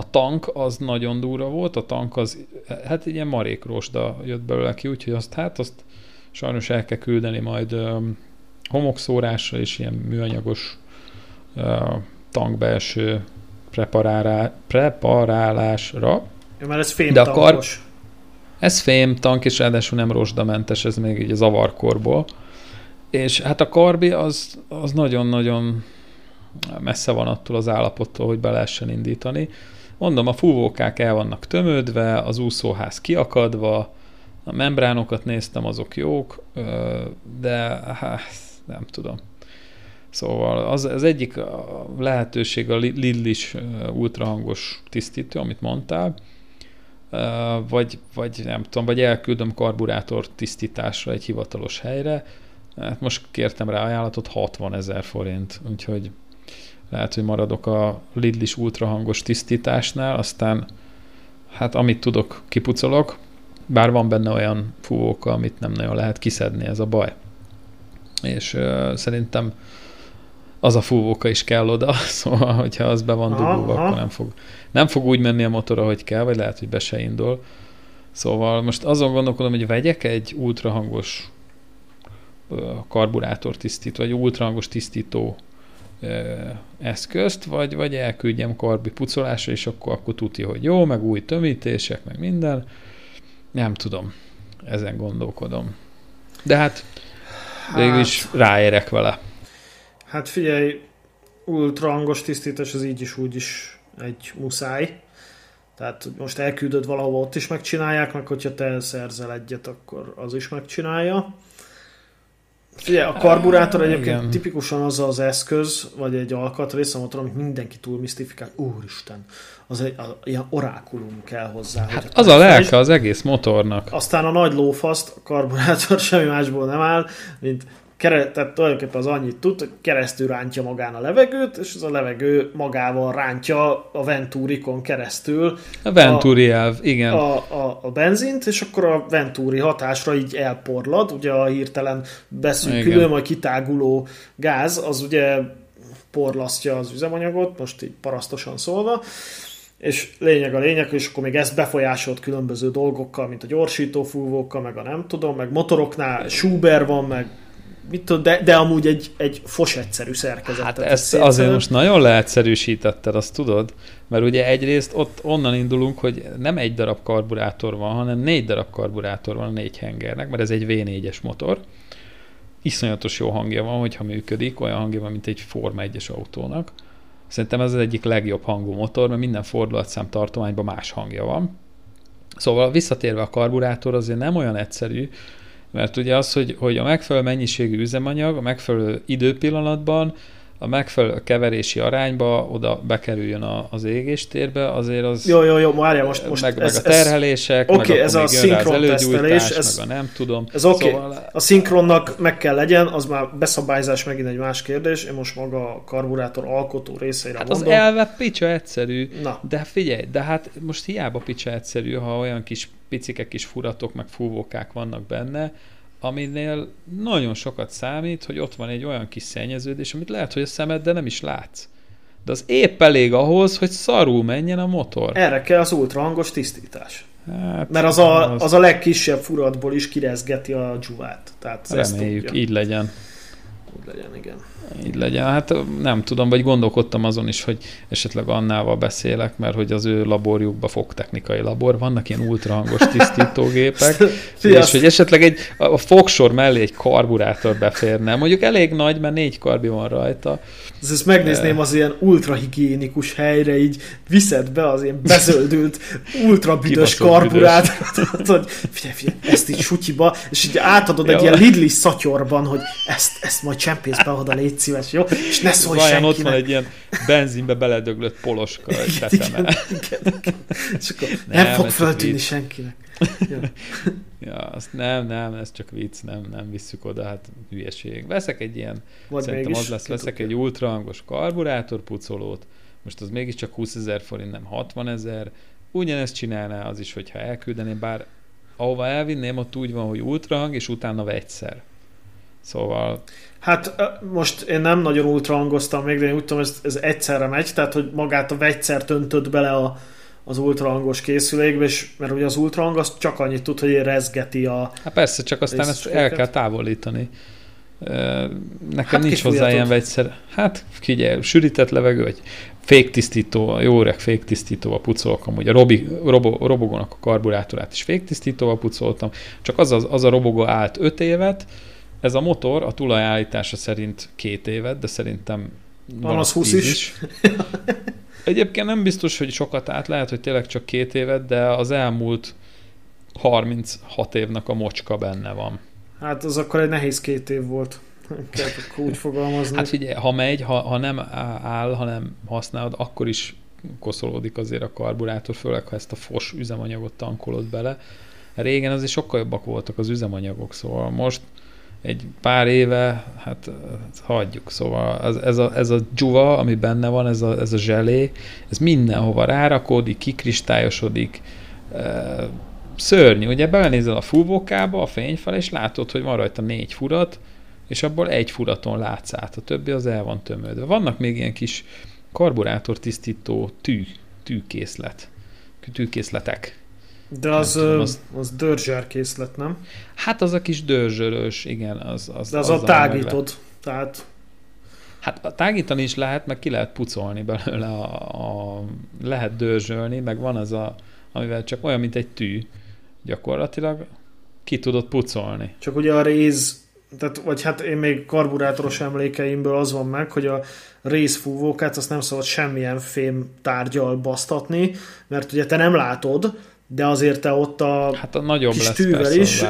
A tank az nagyon durva volt, a tank az, hát egy ilyen marék rosda jött belőle ki, úgyhogy azt, hát azt sajnos el kell küldeni majd um, homokszórásra és ilyen műanyagos uh, tankbelső preparálá, preparálásra. Ja, mert ez fém De a kar, ez fém tank, és ráadásul nem rozsdamentes, ez még így az avarkorból. És hát a karbi az, az nagyon-nagyon messze van attól az állapottól, hogy be lehessen indítani. Mondom, a fúvókák el vannak tömődve, az úszóház kiakadva, a membránokat néztem, azok jók, de hát nem tudom. Szóval az, az egyik lehetőség a Lillis ultrahangos tisztító, amit mondtál, vagy, vagy nem tudom, vagy elküldöm karburátor tisztításra egy hivatalos helyre. Hát most kértem rá ajánlatot 60 ezer forint, úgyhogy lehet, hogy maradok a Lidlis ultrahangos tisztításnál, aztán hát amit tudok, kipucolok, bár van benne olyan fúvóka, amit nem nagyon lehet kiszedni, ez a baj. És uh, szerintem az a fúvóka is kell oda, szóval, hogyha az be van dugulva, akkor nem fog, nem fog úgy menni a motor, ahogy kell, vagy lehet, hogy be se indul. Szóval most azon gondolkodom, hogy vegyek egy ultrahangos karburátor tisztító, vagy ultrahangos tisztító eszközt, vagy, vagy elküldjem karbi pucolásra, és akkor, akkor tudja, hogy jó, meg új tömítések, meg minden. Nem tudom. Ezen gondolkodom. De hát, hát végül is ráérek vele. Hát figyelj, ultra hangos tisztítás az így is úgy is egy muszáj. Tehát most elküldöd valahova, ott is megcsinálják, meg hogyha te szerzel egyet, akkor az is megcsinálja. Figyelj, a karburátor egyébként Igen. tipikusan az az eszköz, vagy egy alkatrész, amit amit mindenki túl misztifikál. Úristen, az egy a, ilyen orákulum kell hozzá. Hát az a lelke az egész motornak. Aztán a nagy lófaszt, a karburátor semmi másból nem áll, mint kere, tehát tulajdonképpen az annyit tud, hogy keresztül rántja magán a levegőt, és ez a levegő magával rántja a Venturikon keresztül. A Venturi a, elv, igen. A, a, a benzint, és akkor a Venturi hatásra így elporlad, ugye a hirtelen beszűkülő, majd kitáguló gáz, az ugye porlasztja az üzemanyagot, most így parasztosan szólva, és lényeg a lényeg, és akkor még ezt befolyásolt különböző dolgokkal, mint a gyorsítófúvókkal, meg a nem tudom, meg motoroknál Schuber van, meg mit tudom, de, de amúgy egy, egy fos egyszerű szerkezet. Hát ezt azért most nagyon leegyszerűsítetted, azt tudod? Mert ugye egyrészt ott onnan indulunk, hogy nem egy darab karburátor van, hanem négy darab karburátor van a négy hengernek, mert ez egy V4-es motor. Iszonyatos jó hangja van, hogyha működik, olyan hangja van, mint egy Forma 1-es autónak. Szerintem ez az egyik legjobb hangú motor, mert minden fordulatszám tartományban más hangja van. Szóval visszatérve a karburátor azért nem olyan egyszerű, mert ugye az, hogy, hogy a megfelelő mennyiségű üzemanyag a megfelelő időpillanatban a megfelelő keverési arányba oda bekerüljön a, az égéstérbe, azért az... Jó, jó, jó, várjál, most, most meg, ez, meg a terhelések, oké, okay, ez a szinkron tesztelés, ez, meg a nem tudom. Ez oké, okay. szóval... a szinkronnak meg kell legyen, az már beszabályzás megint egy más kérdés, én most maga a karburátor alkotó részeire hát mondom. az elve picsa egyszerű, Na. de figyelj, de hát most hiába picsa egyszerű, ha olyan kis picike kis furatok, meg fúvókák vannak benne, aminél nagyon sokat számít, hogy ott van egy olyan kis szennyeződés, amit lehet, hogy a szemeddel nem is látsz. De az épp elég ahhoz, hogy szarul menjen a motor. Erre kell az ultrahangos tisztítás. Hát, Mert az a, az... az a legkisebb furatból is kirezgeti a dzsuvát. Tehát Reméljük, így legyen. legyen, igen. Így legyen. Hát nem tudom, vagy gondolkodtam azon is, hogy esetleg Annával beszélek, mert hogy az ő laborjukban fogtechnikai labor, vannak ilyen ultrahangos tisztítógépek, és hogy esetleg egy, a fogsor mellé egy karburátor beférne. Mondjuk elég nagy, mert négy karbi van rajta. Ez ezt megnézném az ilyen ultrahigiénikus helyre, így viszed be az ilyen bezöldült, ultrabüdös karburátort, hogy figyelj, figyelj, ezt így sutyiba, és így átadod egy ilyen Lidli szatyorban, hogy ezt, ezt majd csempész be oda, légy szíves, jó? És ne szólj Vajon senkinek. ott van egy ilyen benzinbe beledöglött poloska, egy teteme. igen, igen, igen. És akkor nem, nem fog föltűnni senkinek. Ja. Ja, azt nem, nem, ez csak vicc, nem, nem visszük oda, hát hülyeség. Veszek egy ilyen, Vagy szerintem az lesz, veszek tudja. egy ultrahangos karburátor pucolót, most az mégiscsak 20 ezer forint, nem 60 ezer, ugyanezt csinálná az is, hogyha elküldeném, bár ahova elvinném, ott úgy van, hogy ultrahang, és utána vegyszer. Szóval, Hát most én nem nagyon ultrahangoztam még, de én úgy tudom, ez, ez egyszerre megy, tehát hogy magát a vegyszert öntöd bele a, az ultrahangos készülékbe, és mert ugye az ultrahang az csak annyit tud, hogy rezgeti a... hát persze, csak aztán ezt el kell távolítani. Nekem Hát nincs hozzá ilyen vegyszer. Hát figyelj, sűrített levegő, vagy féktisztító, jó öreg féktisztítóval pucolok, amúgy a robi, robo, robogónak a karburátorát is féktisztítóval pucoltam, csak az, az, az a robogó állt 5 évet, ez a motor a tulajállítása szerint két évet, de szerintem Van az 20 tíz is. Egyébként nem biztos, hogy sokat át, lehet, hogy tényleg csak két évet, de az elmúlt 36 évnek a mocska benne van. Hát az akkor egy nehéz két év volt. Kell úgy fogalmazni. Hát figyelj, ha megy, ha, ha nem áll, hanem használod, akkor is koszolódik azért a karburátor, főleg ha ezt a fos üzemanyagot tankolod bele. Régen azért sokkal jobbak voltak az üzemanyagok, szóval most egy pár éve, hát hagyjuk, szóval ez, ez, a, ez a dzsuva, ami benne van, ez a, ez a zselé, ez mindenhova rárakódik, kikristályosodik, szörnyű, ugye belenézel a fúvókába, a fényfel, és látod, hogy van rajta négy furat, és abból egy furaton látsz át, a többi az el van tömődve. Vannak még ilyen kis karburátor tisztító tű, tűkészlet, tűkészletek. De az, nem tudom, ö, azt- az dörzser készlet, nem? Hát az a kis dörzsölös, igen, az, az De az azzal a tágítod. Tehát Hát a tágítani is lehet, meg ki lehet pucolni belőle, a, a, lehet dörzsölni, meg van az a, amivel csak olyan, mint egy tű, gyakorlatilag ki tudod pucolni. csak ugye a réz, tehát, vagy hát én még karburátoros emlékeimből az van meg, hogy a részfúvókát azt nem szabad semmilyen fém tárgyal basztatni, mert ugye te nem látod, de azért te ott a Hát a nagyobb kis lesz tűvel is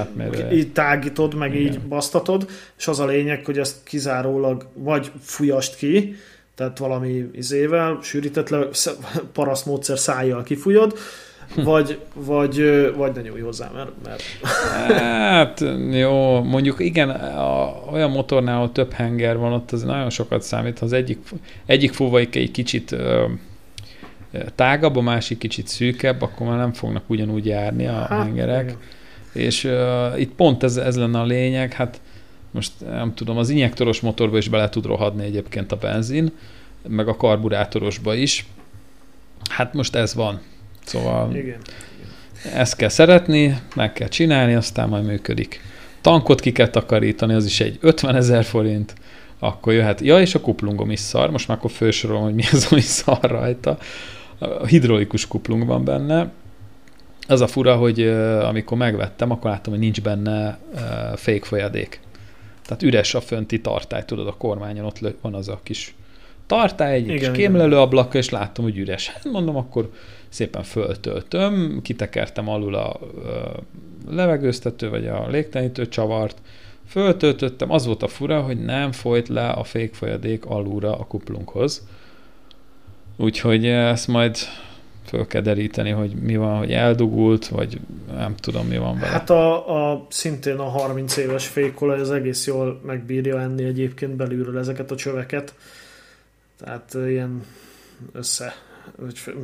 így tágítod, meg Igen. így basztatod, és az a lényeg, hogy azt kizárólag vagy fújast ki, tehát valami izével, sűrített le, sz- paraszt módszer szájjal kifújod, Hm. vagy, vagy, vagy ne nyúlj hozzá, mert, mert Hát jó, mondjuk igen, a, olyan motornál, ahol több henger van, ott az nagyon sokat számít. Ha az egyik, egyik fúvaik egy kicsit tágabb, a másik kicsit szűkebb, akkor már nem fognak ugyanúgy járni a hát, hengerek. igen. És uh, itt pont ez, ez lenne a lényeg, hát most nem tudom, az injektoros motorba is bele tud rohadni egyébként a benzin, meg a karburátorosba is. Hát most ez van. Szóval Igen. ezt kell szeretni, meg kell csinálni, aztán majd működik. Tankot ki kell takarítani, az is egy 50 ezer forint, akkor jöhet. Ja, és a kuplungom is szar, most már akkor felsorolom, hogy mi az, ami szar rajta. A hidraulikus kuplung van benne. Az a fura, hogy amikor megvettem, akkor láttam, hogy nincs benne fék folyadék. Tehát üres a fönti tartály, tudod, a kormányon ott van az a kis tartály, egy Igen, kis kémlelő ablaka, és láttam, hogy üres. Hát mondom, akkor szépen föltöltöm, kitekertem alul a levegőztető, vagy a légtelenítő csavart, föltöltöttem, az volt a fura, hogy nem folyt le a fékfolyadék alulra a kuplunkhoz. Úgyhogy ezt majd föl kell deríteni, hogy mi van, hogy eldugult, vagy nem tudom, mi van vele. Hát a, a, szintén a 30 éves fékolaj az egész jól megbírja enni egyébként belülről ezeket a csöveket. Tehát ö, ilyen össze,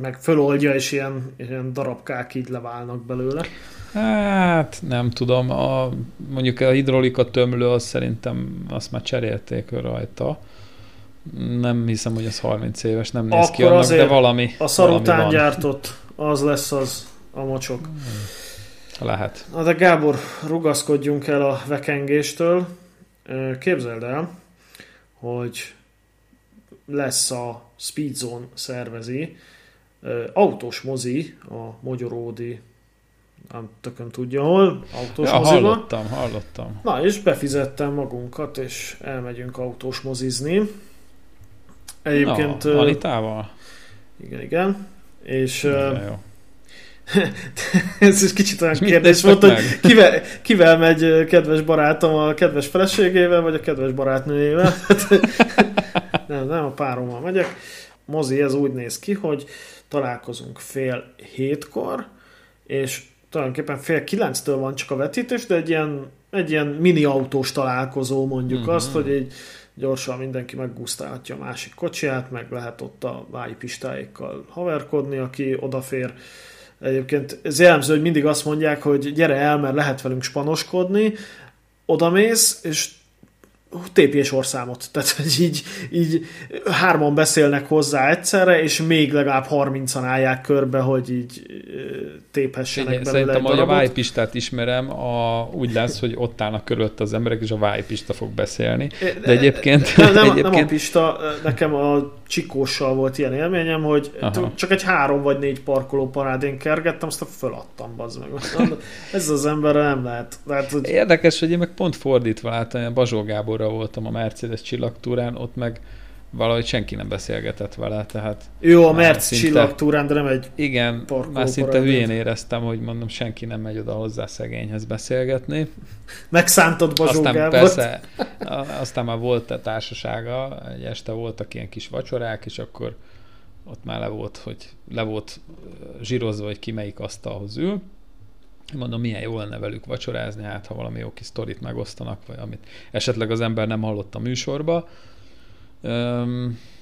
meg föloldja, és ilyen, ilyen darabkák így leválnak belőle. Hát nem tudom, a, mondjuk a hidrolika tömlő, az szerintem azt már cserélték rajta. Nem hiszem, hogy az 30 éves, nem néz ki Akkor annak, de valami, A szar valami után van. gyártott, az lesz az a mocsok. Lehet. Na de Gábor, rugaszkodjunk el a vekengéstől. Képzeld el, hogy lesz a Speedzone szervezi autós mozi a Magyaródi nem tököm tudja hol, autós ja, moziba. hallottam, hallottam. Na, és befizettem magunkat, és elmegyünk autós mozizni. Egyébként... Na, Anitával? Igen, igen. És... Ja, jó. ez is kicsit olyan kérdés volt, meg? hogy kivel, kivel megy kedves barátom a kedves feleségével, vagy a kedves barátnőjével. nem, nem a párommal megyek. Mozi, ez úgy néz ki, hogy találkozunk fél hétkor, és tulajdonképpen fél kilenctől van csak a vetítés, de egy ilyen, egy ilyen mini autós találkozó mondjuk mm-hmm. azt, hogy egy gyorsan mindenki meggusztálhatja a másik kocsiját, meg lehet ott a vájpistáikkal haverkodni, aki odafér. Egyébként ez jellemző, hogy mindig azt mondják, hogy gyere el, mert lehet velünk spanoskodni, odamész, és tépjés orszámot. Tehát, hogy így, így hárman beszélnek hozzá egyszerre, és még legalább 30-an állják körbe, hogy így téphessenek Figyelj, belőle Szerintem, hogy a vájpistát ismerem, a, úgy lesz, hogy ott állnak körülött az emberek, és a vájpista fog beszélni. De egyébként... Nem, nem, egyébként... nem a pista, nekem a csikóssal volt ilyen élményem, hogy Aha. csak egy három vagy négy parkoló parádén kergettem, azt föladtam, bazd meg. Ez az ember nem lehet. lehet hogy... Érdekes, hogy én meg pont fordítva láttam, Bazsó Gáborra voltam a Mercedes csillagtúrán, ott meg valahogy senki nem beszélgetett vele, tehát... Jó, a Merc csillagtúrán, de nem egy Igen, már szinte hülyén éreztem, hogy mondom, senki nem megy oda hozzá szegényhez beszélgetni. Megszántod Bazsó Aztán Gábort. persze, aztán már volt a társasága, egy este voltak ilyen kis vacsorák, és akkor ott már le volt, hogy le volt zsírozva, hogy ki melyik asztalhoz ül. Mondom, milyen jó lenne velük vacsorázni, hát ha valami jó kis sztorit megosztanak, vagy amit esetleg az ember nem hallott a műsorba.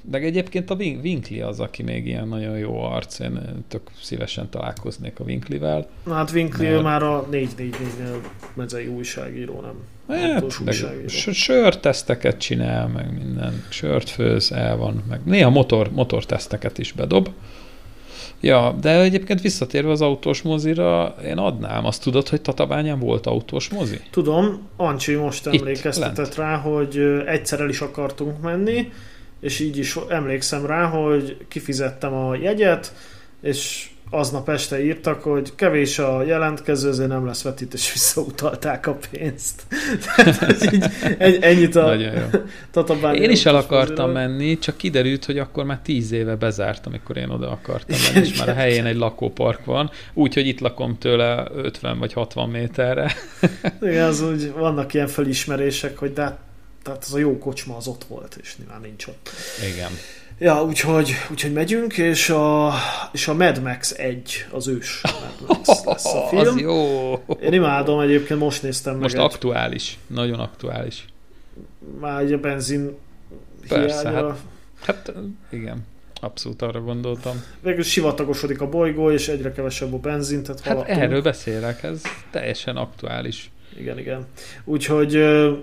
De egyébként a Winkli az, aki még ilyen nagyon jó arc, én tök szívesen találkoznék a Winklivel. Na hát Winkli mert... már a 444-nél mezei újságíró, nem? Hát, újságíró. Sörteszteket csinál, meg minden. Sört főz, el van, meg néha motor, motorteszteket is bedob. Ja, de egyébként visszatérve az autós mozira, én adnám. Azt tudod, hogy Tatabányán volt autós mozi? Tudom, Ancsi most emlékeztetett rá, hogy egyszer el is akartunk menni, és így is emlékszem rá, hogy kifizettem a jegyet, és aznap este írtak, hogy kevés a jelentkező, ezért nem lesz vetítés, visszautalták a pénzt. Tehát így, ennyit a tatabány. Én is el akartam menni, csak kiderült, hogy akkor már tíz éve bezárt, amikor én oda akartam menni, és már a helyén egy lakópark van, úgyhogy itt lakom tőle 50 vagy 60 méterre. Igen, az úgy, vannak ilyen felismerések, hogy de hát, tehát az a jó kocsma az ott volt, és nyilván nincs ott. Igen. Ja, úgyhogy, úgyhogy megyünk, és a, és a Mad Max 1 az ős Mad Max lesz a film. Az jó. Én imádom, egyébként most néztem most meg Most aktuális, egy... nagyon aktuális. Már egy a benzin Persze, hát, hát igen. Abszolút arra gondoltam. Végül sivatagosodik a bolygó, és egyre kevesebb a benzin. Tehát hát haladtunk. erről beszélek, ez teljesen aktuális. Igen, igen. Úgyhogy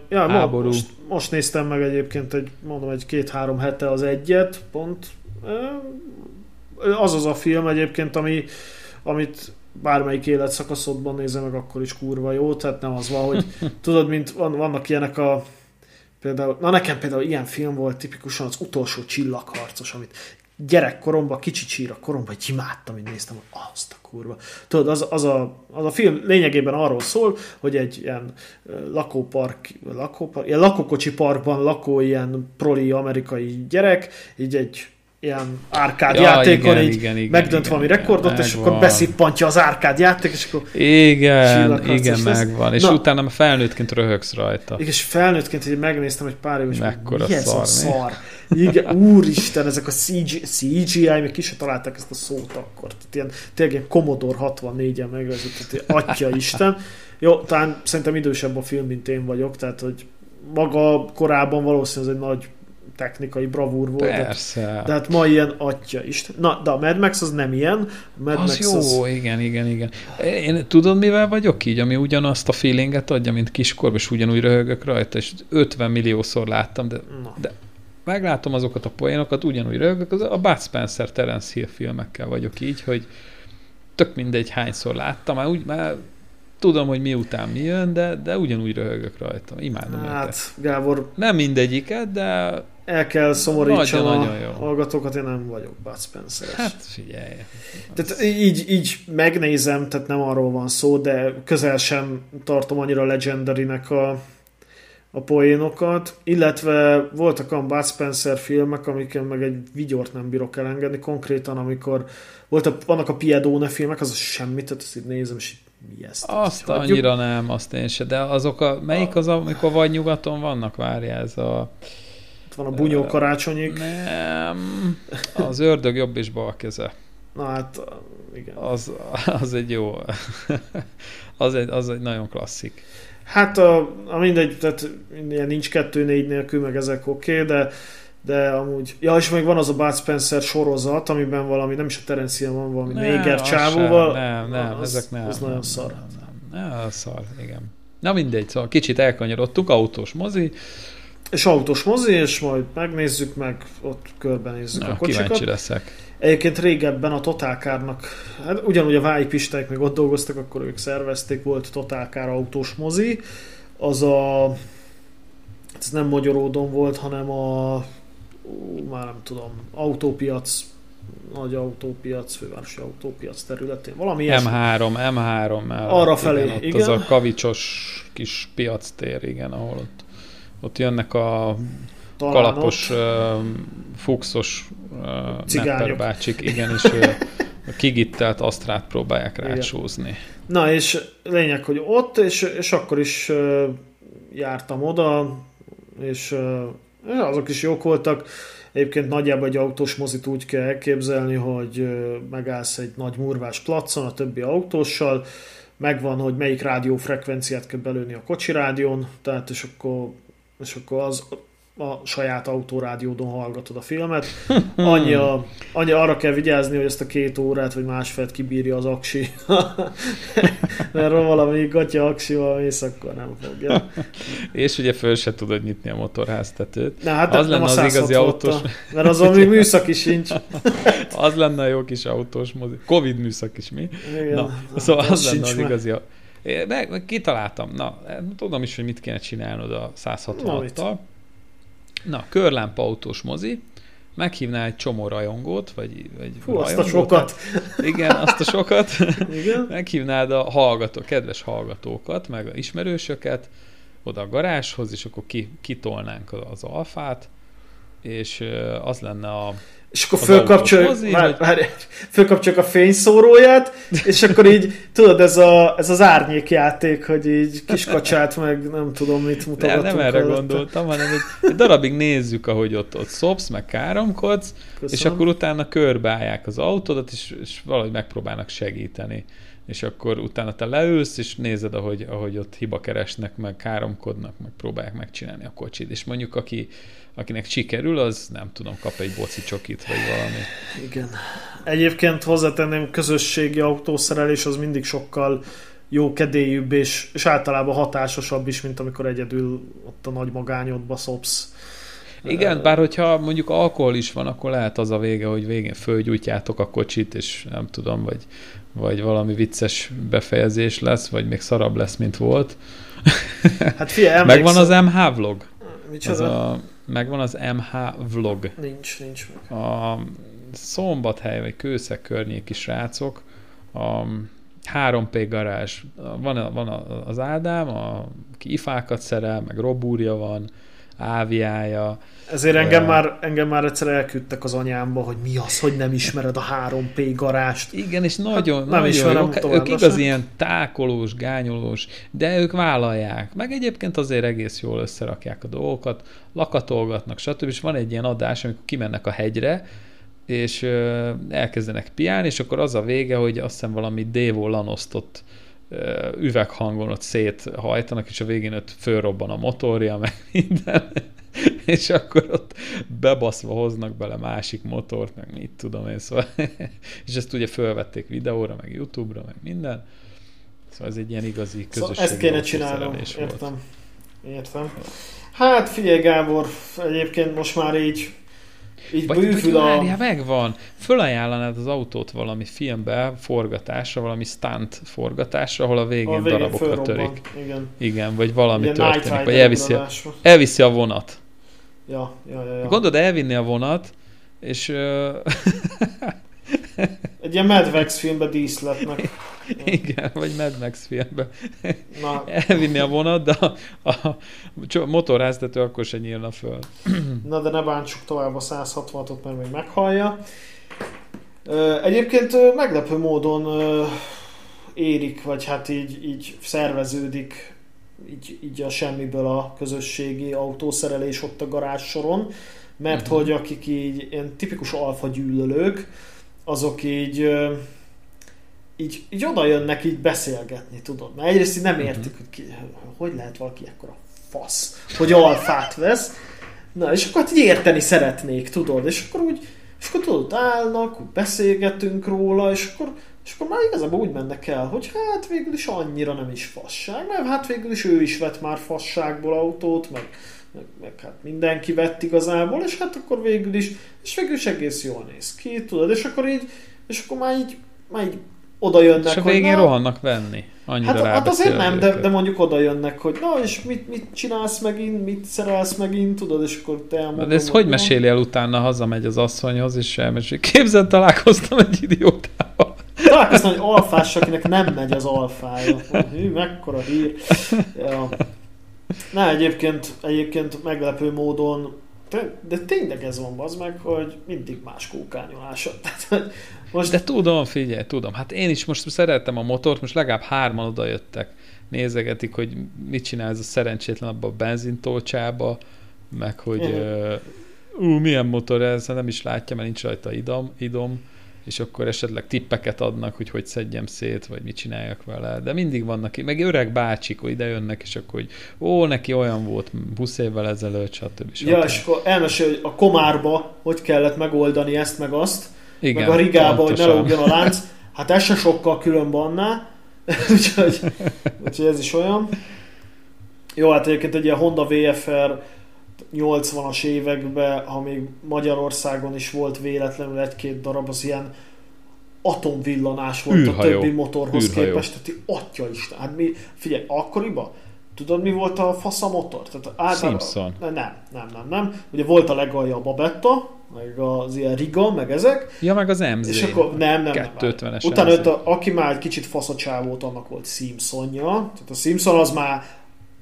ja, Háború. most, most néztem meg egyébként egy, mondom, egy két-három hete az egyet, pont. Az az a film egyébként, ami, amit bármelyik életszakaszodban nézem meg, akkor is kurva jó, tehát nem az van, hogy tudod, mint van, vannak ilyenek a például, na nekem például ilyen film volt tipikusan az utolsó csillagharcos, amit gyerekkoromban, kicsi csíra koromban, hogy imádtam, hogy néztem, azt a kurva. Tudod, az, az, a, az a film lényegében arról szól, hogy egy ilyen lakópark, lakópark ilyen lakókocsi parkban lakó ilyen proli amerikai gyerek, így egy ilyen árkád ja, játékon igen, így igen, igen, megdönt igen, valami igen, rekordot, igen, és megvan. akkor beszippantja az árkád játék, és akkor Igen, igen, megvan. És Na, utána felnőttként röhögsz rajta. Igen, és felnőttként így megnéztem egy pár év, és Mekkora mi ez szar, a szar? Igen, úristen, ezek a CG, CGI, még ki se találták ezt a szót akkor. Tehát ilyen, tényleg ilyen Commodore 64-en megvezett, atya Isten. Jó, talán szerintem idősebb a film, mint én vagyok, tehát hogy maga korábban valószínűleg ez egy nagy technikai bravúr volt. Persze. De, de hát ma ilyen atya is. Na, de a Mad Max az nem ilyen. A Mad az Max jó, az... igen, igen, igen. Én tudod, mivel vagyok így, ami ugyanazt a feelinget adja, mint kiskorban, és ugyanúgy röhögök rajta, és 50 milliószor láttam, de, de meglátom azokat a poénokat, ugyanúgy röhögök, az a Bud Spencer Terence Hill filmekkel vagyok így, hogy tök mindegy hányszor láttam, már úgy már tudom, hogy miután mi jön, de, de ugyanúgy röhögök rajta. Imádom Hát, őket. Gábor, Nem mindegyiket, de el kell szomorítsam Nagyon- a nagyon jó. hallgatókat, én nem vagyok Bud spencer hát figyelj. Tehát így, így megnézem, tehát nem arról van szó, de közel sem tartom annyira legendarynek a, a poénokat, illetve voltak olyan Bud Spencer filmek, amiken meg egy vigyort nem bírok elengedni, konkrétan amikor voltak, vannak a Piedone filmek, az semmi, tehát ezt így nézem, és így mi ez? Azt Hagyjuk. annyira nem, azt én se, de azok a, melyik az, amikor vagy nyugaton vannak, várjál, ez a... Ott van a bunyó karácsonyig. Nem, az ördög jobb és bal keze. Na hát, igen. Az, az egy jó, az egy, az egy nagyon klasszik. Hát a, a mindegy, tehát ilyen nincs kettő négy nélkül, meg ezek oké, okay, de de amúgy... Ja, és még van az a Bud Spencer sorozat, amiben valami, nem is a Terence Hill van, valami néger az csávóval. sem, Nem, nem, az, ezek nem. Az nagyon nem, szar. Nem, nem, nem, szar, igen. Na mindegy, szóval kicsit elkanyarodtuk, autós mozi. És autós mozi, és majd megnézzük, meg ott körbenézzük a Na, kocsikat. kíváncsi leszek. Egyébként régebben a Totálkárnak, hát ugyanúgy a Váji Pisták még ott dolgoztak, akkor ők szervezték, volt Totálkár autós mozi, az a ez nem Magyaródon volt, hanem a ú, már nem tudom, autópiac nagy autópiac, fővárosi autópiac területén. Valami ilyesmi. M3, M3 mellett. Arra felé, igen, igen. Az a kavicsos kis piactér, igen, ahol ott, ott jönnek a Talán kalapos, uh, fuxos uh, nepper bácsik, igen, és uh, a kigittelt asztrát próbálják Igen. rácsúzni. Na és lényeg, hogy ott, és, és akkor is uh, jártam oda, és uh, azok is jók voltak. Egyébként nagyjából egy autós mozit úgy kell elképzelni, hogy uh, megállsz egy nagy murvás placon a többi autóssal, megvan, hogy melyik rádiófrekvenciát kell belőni a kocsi rádión, tehát és akkor, és akkor az a saját autórádiódon hallgatod a filmet. Annyi, a, annyi arra kell vigyázni, hogy ezt a két órát vagy másfelt kibírja az aksi. Mert ha valami gatya aksival mész, akkor nem fogja. És ugye föl se tudod nyitni a motorháztetőt. Na hát Az lenne az igazi 166-tal, autós. Mert azon még műszaki sincs. Az lenne a jó kis autós mozi. Covid műszak is mi? Igen, Na, szóval az lenne sincs az igazi. Meg, meg kitaláltam. Na, tudom is, hogy mit kéne csinálnod a Na, 166-tal. Na, körlámpa autós mozi. Meghívnál egy csomó rajongót, vagy, vagy Fú, azt a rajongót, sokat. Igen, azt a sokat. Igen. Meghívnád a hallgató, kedves hallgatókat, meg a ismerősöket oda a garázshoz, és akkor ki, kitolnánk az alfát, és az lenne a... És akkor fölkapcsoljuk, várj, várj, fölkapcsoljuk a fényszóróját, és akkor így, tudod, ez, a, ez az árnyékjáték, hogy így kiskacsát meg nem tudom mit Nem, mutogatunk. nem erre alatta. gondoltam, hanem egy, egy darabig nézzük, ahogy ott, ott szopsz, meg káromkodsz, és Köszönöm. akkor utána körbeállják az autódat, és, és valahogy megpróbálnak segíteni. És akkor utána te leülsz, és nézed, ahogy, ahogy ott hiba keresnek, meg káromkodnak, meg próbálják megcsinálni a kocsit. És mondjuk, aki, akinek sikerül, az nem tudom, kap egy boci csokit, vagy valami. Igen. Egyébként hozzátenném, közösségi autószerelés az mindig sokkal jó kedélyűbb, és, és általában hatásosabb is, mint amikor egyedül ott a nagy magányodba szopsz. Igen, bár hogyha mondjuk alkohol is van, akkor lehet az a vége, hogy végén fölgyújtjátok a kocsit, és nem tudom, vagy, vagy valami vicces befejezés lesz, vagy még szarabb lesz, mint volt. Hát figyelj, Megvan az MH vlog? Az a, megvan az MH vlog. Nincs, nincs meg. A Szombathely vagy Kőszeg környéki srácok, a 3P garázs. Van, a- van a- az Ádám, a, aki ifákat szerel, meg robúrja van, áviája. Ezért engem Ja. már, engem már egyszer elküldtek az anyámba, hogy mi az, hogy nem ismered a 3P garást. Igen, és nagyon, Hát nem nagyon ismerem jók. továbbra Ők igaz ilyen tákolós, gányolós, de ők vállalják. Meg egyébként azért egész jól összerakják a dolgokat, lakatolgatnak, stb. És van egy ilyen adás, amikor kimennek a hegyre, és elkezdenek piálni, és akkor az a vége, hogy azt hiszem valami Devo lanosztott üveghangon ott széthajtanak, és a végén ott fölrobban a motorja, meg minden. és akkor ott bebaszva hoznak bele másik motort, meg mit tudom én, szóval és ezt ugye fölvették videóra, meg Youtube-ra, meg minden. Szóval ez egy ilyen igazi Szóval közösségi ezt kéne csinálnom, autószerelés volt. értem. Értem. Hát figyelj Gábor, egyébként most már így így Vagy, vagy bővül a... várjál, megvan. Fölajánlanád az autót valami filmbe, forgatásra, valami stunt forgatásra, ahol a végén, a végén darabokra törik. Igen. Igen, vagy valami Ilyen történik, vagy elviszi, a, elviszi a vonat. Ja, ja, ja, ja. Gondolod, elvinni a vonat, és Egy ilyen Mad Max filmbe díszletnek. igen, vagy Mad Max filmbe Na, elvinni a vonat, de a, a, motorháztető akkor se nyílna föl. na, de ne bántsuk tovább a 166-ot, mert még meghallja. Egyébként meglepő módon érik, vagy hát így, így szerveződik így, így a semmiből a közösségi autószerelés ott a garázs soron, mert Mhm. hogy akik így ilyen tipikus alfa gyűlölők, azok így így, így oda jönnek így beszélgetni, tudod. Mert egyrészt így nem értik, hogy ki, hogy lehet valaki ekkora fasz, hogy alfát vesz. Na, és akkor hát így érteni szeretnék, tudod. És akkor úgy, és akkor tudod, állnak, úgy beszélgetünk róla, és akkor, és akkor már igazából úgy mennek el, hogy hát végül is annyira nem is fasság, mert hát végül is ő is vett már fasságból autót, meg, meg, meg hát mindenki vett igazából, és hát akkor végül is, és végül is egész jól néz ki, tudod, és akkor így, és akkor már így, már így oda jönnek, És a hogy végén na, rohannak venni. Annyira Hát, hát azért nem, de, de mondjuk oda jönnek, hogy na és mit, mit csinálsz megint, mit szerelsz megint, tudod, és akkor te elmondom. De ezt hogy meséli el utána, hazamegy az asszonyhoz, és elmesél. Képzeld, találkoztam egy idiótával. Találkoztam egy alfás, akinek nem megy az alfája. Hű, mekkora hír. Ja. Na, egyébként, egyébként meglepő módon, de, tényleg ez van, az meg, hogy mindig más kókányolása. Most De tudom, figyelj, tudom. Hát én is most szerettem a motort, most legalább hárman oda jöttek. Nézegetik, hogy mit csinál ez a szerencsétlen abba a benzintolcsába, meg hogy uh, ú, milyen motor ez, nem is látja, mert nincs rajta idom, idom, és akkor esetleg tippeket adnak, hogy hogy szedjem szét, vagy mit csináljak vele. De mindig vannak, meg öreg bácsik, hogy ide jönnek, és akkor, hogy ó, neki olyan volt 20 évvel ezelőtt, stb. stb. ja, és akkor elmesél, hogy a komárba hogy kellett megoldani ezt meg azt, Igen, meg a rigába, hogy ne lógjon a lánc. Hát ez se sokkal különb annál. úgyhogy, úgyhogy ez is olyan. Jó, hát egyébként egy ilyen Honda VFR 80-as években, ha még Magyarországon is volt véletlenül egy-két darab, az ilyen atomvillanás volt Űrhajó. a többi motorhoz Űrhajó. képest. Tehát atya Isten, hát mi, figyelj, akkoriban tudod mi volt a fasz a motor? Tehát általában- Simpson. Nem, nem, nem, nem. Ugye volt a legalja a Babetta, meg az ilyen Riga, meg ezek, Ja, meg az MZ. és akkor nem, nem, nem. 250-es Utána MZ. a, aki már egy kicsit faszacsá volt, annak volt Simpsonja. Tehát a Simpson az már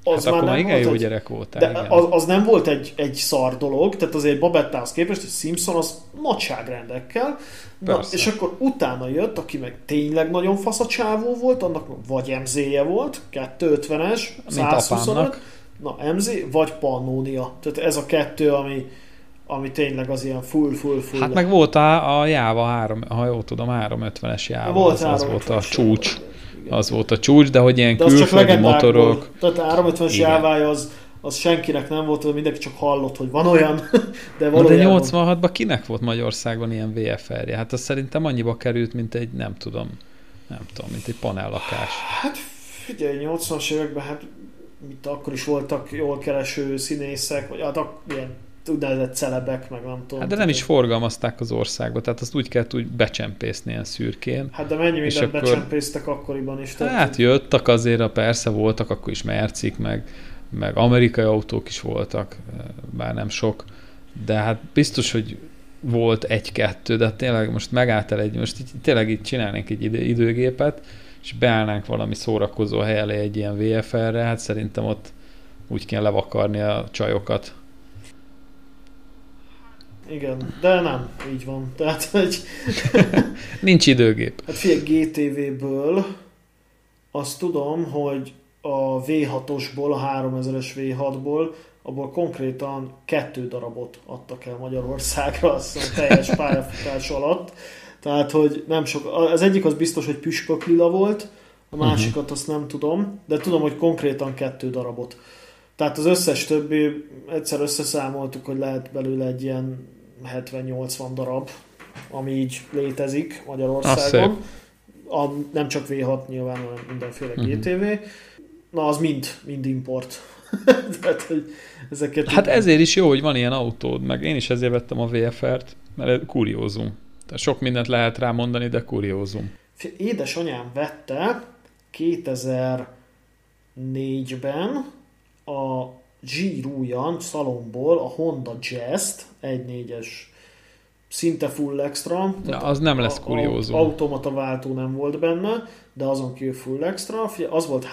az hát akkor már igen volt jó egy, gyerek voltál. de igen. az, az, nem volt egy, egy szar dolog, tehát azért Babettához képest, hogy Simpson az nagyságrendekkel. Na, és akkor utána jött, aki meg tényleg nagyon fasz a csávó volt, annak vagy MZ-je volt, 250-es, Mint 125, apámnak. na MZ, vagy Pannonia. Tehát ez a kettő, ami, ami tényleg az ilyen full, full, full. Hát meg volt a, a Jáva 3, ha jól tudom, 350-es Jáva, volt az, az volt a 350-es csúcs. Igen. Az volt a csúcs, de hogy ilyen De külföldi motorok, Tehát a 350-es Igen. jávája az, az senkinek nem volt, mindenki csak hallott, hogy van olyan, de Na de valójában... 86-ban kinek volt Magyarországon ilyen VFR-je? Hát az szerintem annyiba került, mint egy, nem tudom, nem tudom, mint egy panellakás. Hát figyelj, 80-as években, hát mit akkor is voltak jól kereső színészek, vagy hát ilyen úgynevezett celebek, meg nem tudom. Hát de nem is forgalmazták az országba, tehát azt úgy kellett úgy becsempészni ilyen szürkén. Hát de mennyi mindent akkor- becsempésztek akkoriban is. tehát- Hát jöttek azért, a persze voltak, akkor is mercik, meg, meg amerikai autók is voltak, bár nem sok, de hát biztos, hogy volt egy-kettő, de tényleg most megálltál egy, most így, tényleg itt csinálnánk egy idő, időgépet, és beállnánk valami szórakozó hely elé egy ilyen VFR-re, hát szerintem ott úgy kéne levakarni a csajokat. Igen, de nem, így van. Tehát, hogy Nincs időgép. Hát figyelj, GTV-ből azt tudom, hogy a V6-osból, a 3000-es V6-ból, abból konkrétan kettő darabot adtak el Magyarországra, azt hiszem teljes pályafutás alatt. Tehát, hogy nem sok, az egyik az biztos, hogy püspök lila volt, a másikat azt nem tudom, de tudom, hogy konkrétan kettő darabot. Tehát az összes többi, egyszer összeszámoltuk, hogy lehet belőle egy ilyen 70-80 darab, ami így létezik Magyarországon. A, nem csak V6 nyilván, hanem mindenféle Mhm. GTV. Na, az mind, mind import. Tehát, hogy ezeket Hát ezért is jó, hogy van ilyen autód, meg én is ezért vettem a VFR-t, mert kuriózum. Tehát sok mindent lehet rá mondani, de kuriózum. Édesanyám vette 2004-ben a Girujan szalomból a Honda Jazz-t, 1.4-es szinte full extra. Na, az nem lesz a- kuriózum. A, automata váltó nem volt benne, de azon kívül full extra. Az volt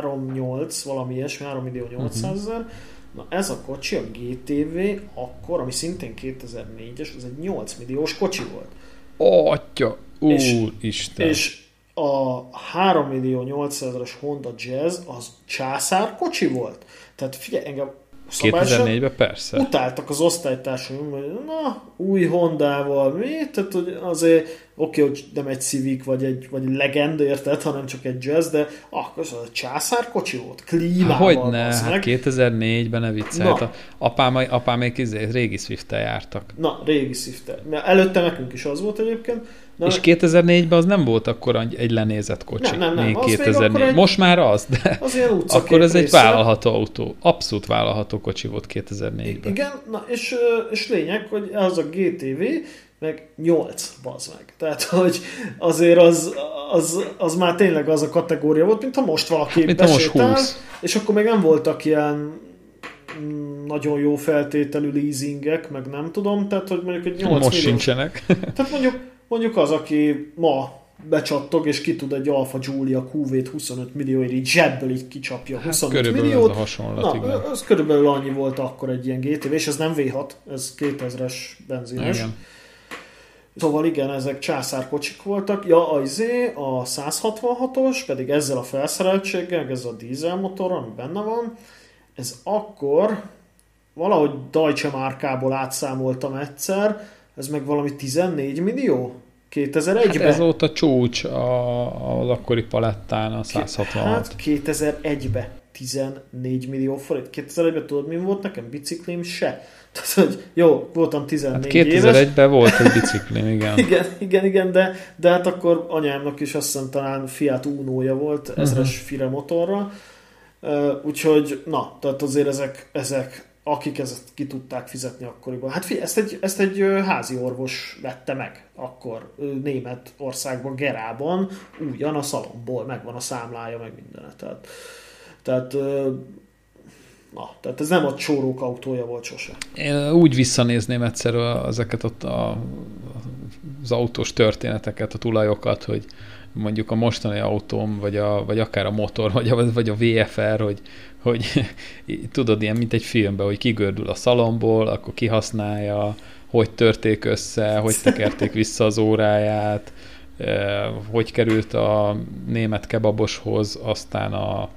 3.8, valami ilyesmi, 3 millió 800 ezer. Mhm. Na ez a kocsi, a GTV, akkor, ami szintén 2004-es, ez egy 8 milliós kocsi volt. Atya, És- úristen. És a 3 millió 800 ezeres Honda Jazz az császár kocsi volt. Tehát figyelj, engem szabályosan 2004-ben persze. utáltak az osztálytársaim, hogy na, új Hondával, mi? Tehát hogy azért oké, hogy nem egy Civic vagy egy, vagy egy Legend, érted, hanem csak egy Jazz, de akkor az a császár kocsi volt, klímával. Hogy ne, hát meg. 2004-ben ne viccelj. Na. Hát a apám, apámék izé, régi swift jártak. Na, régi Swift. Előtte nekünk is az volt egyébként. Na, És 2004-ben az nem volt akkor egy lenézett kocsi. Nem, nem, nem. Még Az még 2004. akkor egy- Most már az, de az ilyen akkor ez egy vállalható autó. Abszolút vállalható kocsi volt 2004-ben. Igen, na és, és lényeg, hogy az a GTV, meg 8, bazd meg. Tehát, hogy azért az, az, az már tényleg az a kategória volt, mint ha most valaki Mint ha most besétál, 20. és akkor még nem voltak ilyen nagyon jó feltételű leasingek, meg nem tudom, tehát hogy mondjuk egy 8 Most milliós sincsenek. Tehát mondjuk, mondjuk az, aki ma becsattog, és ki tud egy Alfa Giulia QV-t 25 millióért így zsebből így kicsapja 25 Hát Körülbelül milliót. ez a hasonlat, Na, igen. az körülbelül annyi volt akkor egy ilyen GTV, és ez nem V6, ez 2000-es benzines. igen. Szóval igen, ezek császárkocsik voltak. Ja, a izé, a 166-os, pedig ezzel a felszereltséggel, ezzel a dízelmotorral, ami benne van, ez akkor valahogy Deutsche márkából átszámoltam egyszer, ez meg valami 14 millió? 2001-ben? Hát ez volt a csúcs a, az akkori palettán, a 166. Hát 2001-ben 14 millió forint. 2001-ben tudod, mi volt nekem? Biciklim se. Tehát, hogy jó, voltam 14 Hát éves. 2001-ben volt egy biciklim, igen. Igen, igen, igen, de, de hát akkor anyámnak is azt hiszem talán Fiat Uno-ja volt, ezres fire motorra. Uh, úgyhogy, na, tehát azért ezek, ezek akik ezt ki tudták fizetni akkoriban. Hát figyelj, ezt egy, ezt egy házi orvos vette meg akkor ö, német országban, Gerában, újan a szalomból, megvan a számlája, meg minden. Tehát, tehát Na, tehát ez nem a csórók autója volt sose. Én úgy visszanézném egyszer ezeket ott a, az autós történeteket, a tulajokat, hogy mondjuk a mostani autóm, vagy, a, vagy akár a motor, vagy a, vagy a VFR, hogy, hogy tudod, ilyen, mint egy filmben, hogy kigördül a szalomból, akkor kihasználja, hogy törték össze, hogy tekerték vissza az óráját, eh, hogy került a német kebaboshoz, aztán a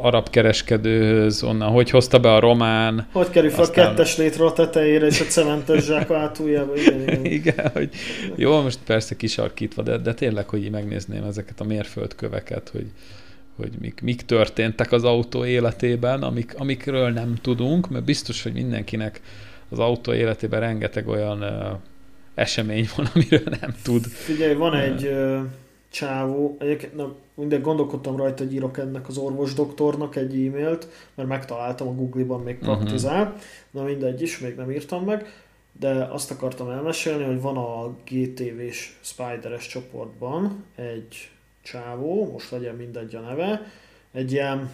arab kereskedőhöz, onnan hogy hozta be a román, Hogy kerül fel Aztán- a kettes létre a tetejére, és a cementes zsák hátuljába. Igen, igen. Igen, hogy jó, most persze kisarkítva, de, de tényleg, hogy így megnézném ezeket a mérföldköveket, hogy, hogy mik, mik történtek az autó életében, amik, amikről nem tudunk, mert biztos, hogy mindenkinek az autó életében rengeteg olyan uh, esemény van, amiről nem tud. Figyelj, van egy ö, csávó, egyébként nem, mindegy gondolkodtam rajta, hogy írok ennek az orvos doktornak egy e-mailt, mert megtaláltam a Google-ban még Mhm. praktizál, uh-huh. na mindegy is, még nem írtam meg, de azt akartam elmesélni, hogy van a GTV-s Spideres csoportban egy csávó, most legyen mindegy a neve, egy ilyen,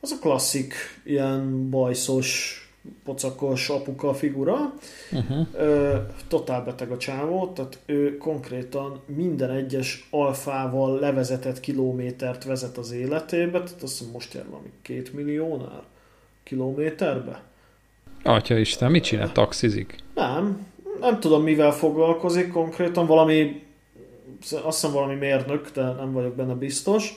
az a klasszik, ilyen bajszos, pocakos apuka figura, Uh-huh. Ö, totál beteg a csávó, tehát ő konkrétan minden egyes alfával levezetett kilométert vezet az életébe, tehát azt hiszem most jár valami két milliónál kilométerbe. Atya Isten, mit csinál? Taxizik? Nem, nem tudom mivel foglalkozik konkrétan, valami, azt hiszem valami mérnök, de nem vagyok benne biztos,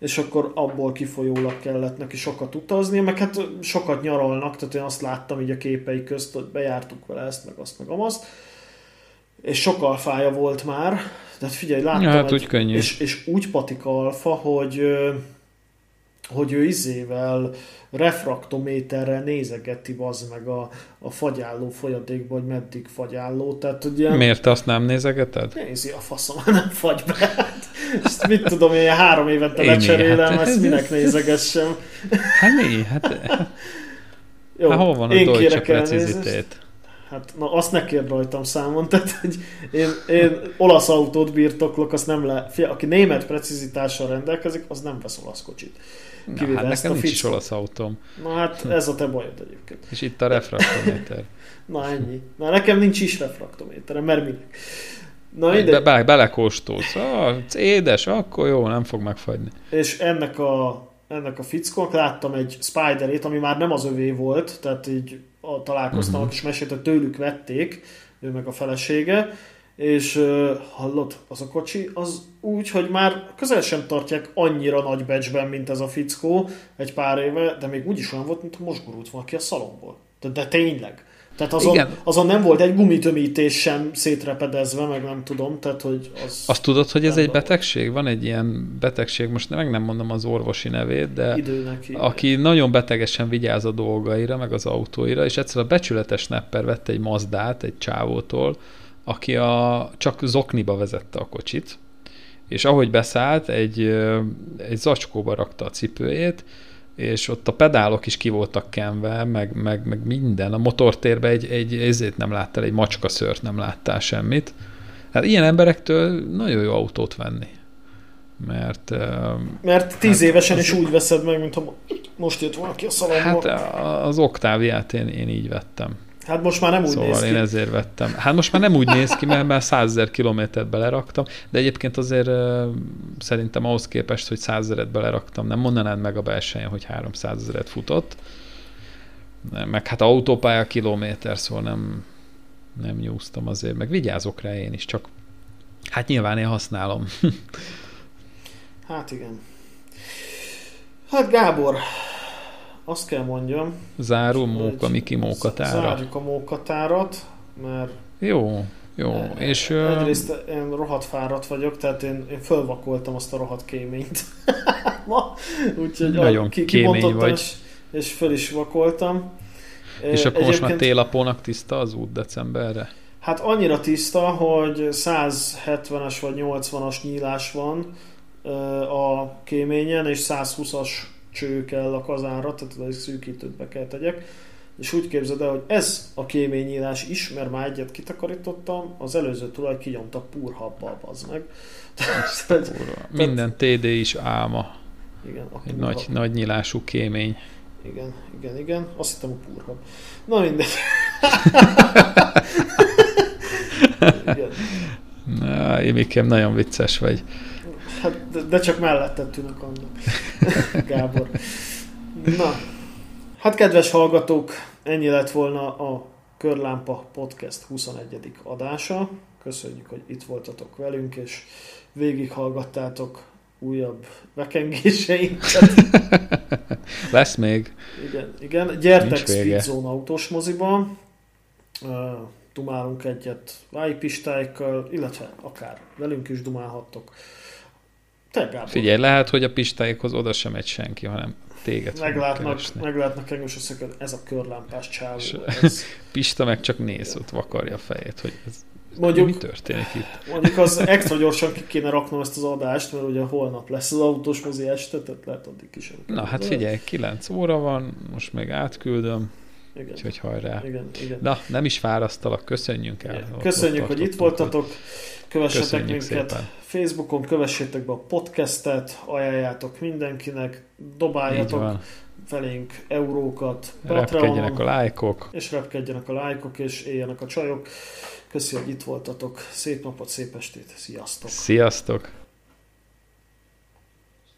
és akkor abból kifolyólag kellett neki sokat utazni, meg hát sokat nyaralnak, tehát én azt láttam így a képei közt, hogy bejártuk vele ezt, meg azt, meg amazt, és sok alfája volt már, tehát figyelj, láttam Ja, hát egy, úgy könnyű. és, és úgy patika alfa, hogy hogy ő izével refraktométerrel nézegeti az meg a, a fagyálló folyadékba, hogy meddig fagyálló, tehát hogy ilyen Miért azt nem nézegeted? nézi a faszom, nem fagy be. Ezt mit tudom, én három évente lecserélem, hát, ezt minek nézegessem. Hát mi? Hát, Jó, hát hol van a Deutsche precizitét? Hát na, azt ne kérd rajtam számon, tehát hogy én, én olasz autót birtoklok, azt nem le... Fia, aki német precizitással rendelkezik, az nem vesz olasz kocsit. Na, hát nekem nincs is olasz autóm. Na hát ez a te bajod egyébként. És itt a refraktométer. Na ennyi. Na nekem nincs is refraktométerem, mert minek? Na, ide... be, be, belekóstolsz. Ah, édes, akkor jó, nem fog megfagyni. És ennek a, ennek a fickónak láttam egy Spiderét, ami már nem az övé volt, tehát így a, találkoztam, uh-huh. és mesélt, hogy tőlük vették, ő meg a felesége, és uh, hallott, az a kocsi, az úgy, hogy már közel sem tartják annyira nagy becsben, mint ez a fickó egy pár éve, de még úgyis olyan volt, mint most gurult van ki a szalomból. De, de tényleg. Tehát azon, Igen. azon nem volt egy gumitömítés sem szétrepedezve, meg nem tudom, tehát hogy az... Azt tudod, hogy ez egy betegség? Van egy ilyen betegség, most meg nem mondom az orvosi nevét, de Időnek aki nagyon betegesen vigyáz a dolgaira, meg az autóira, és egyszer a becsületes nepper vette egy Mazdát egy csávótól, aki a, csak zokniba vezette a kocsit, és ahogy beszállt, egy, egy zacskóba rakta a cipőjét, és ott a pedálok is ki voltak kenve, meg, meg, meg minden. A motortérbe egy, egy ezért nem láttál, egy macska szört nem láttál semmit. Hát ilyen emberektől nagyon jó autót venni. Mert... Mert tíz hát évesen az, is úgy veszed meg, mint ha most jött valaki a szalomból. Hát az Oktáviát én, én így vettem. Hát most már nem úgy szóval néz ki. én ezért vettem. Hát most már nem úgy néz ki, mert már 100 ezer kilométert beleraktam, de egyébként azért uh, szerintem ahhoz képest, hogy 100 ezeret beleraktam, nem mondanád meg a belsején, hogy 300 ezeret futott. Meg hát autópálya kilométer, szóval nem, nem nyúztam azért, meg vigyázok rá én is, csak hát nyilván én használom. hát igen. Hát Gábor, azt kell mondjam. Záró móka, Miki mókatára. Zárjuk a mókatárat, mert... Jó, jó. E, és, egyrészt én rohadt fáradt vagyok, tehát én, én fölvakoltam azt a rohadt kéményt. Ma, úgyhogy Nagyon ki, kémény vagy. És, és föl is vakoltam. És akkor most már télapónak tiszta az út decemberre? Hát annyira tiszta, hogy 170-es vagy 80-as nyílás van a kéményen, és 120-as cső kell a kazánra, tehát egy szűkítőt be kell tegyek. És úgy képzeld el, hogy ez a kéményírás is, mert már egyet kitakarítottam, az előző tulaj kinyomta purhabbal, az meg. tehát, Minden TD is álma. Igen, a Egy nagy, nagy nyilású kémény. Igen, igen, igen. Azt hittem a purhab. Na mindegy. Na, Imikem, nagyon vicces vagy. Hát, de, de csak melletted tűnök annak. Gábor. Na, hát kedves hallgatók, ennyi lett volna a Körlámpa Podcast 21. adása. Köszönjük, hogy itt voltatok velünk, és végighallgattátok újabb vekengéseinket. Lesz még. Igen, igen. gyertek Speedzone autós moziba. dumálunk egyet vájpistáikkal, illetve akár velünk is dumálhattok. Te, Gábor. Figyelj, lehet, hogy a pistáikhoz oda sem megy senki, hanem téged meglátnak, meglátnak engem, és azt ez a körlámpás csávó. Ez... Pista meg csak néz, ott vakarja a fejét, hogy ez mondjuk, mi történik itt? Mondjuk az extra gyorsan ki kéne raknom ezt az adást, mert ugye holnap lesz az autós mozi este, tehát lehet addig is. Na hát figyelj, 9 óra van, most még átküldöm. Igen. Úgyhogy hajrá. Igen, igen. Na, nem is fárasztalak, köszönjünk el. Igen. Köszönjük, hogy itt voltatok. Kövessetek minket szépen. Facebookon, kövessétek be a podcastet, ajánljátok mindenkinek, dobáljatok felénk eurókat, Repkedjenek a lájkok. És repkedjenek a lájkok, és éljenek a csajok. Köszönjük, hogy itt voltatok. Szép napot, szép estét. Sziasztok! Sziasztok!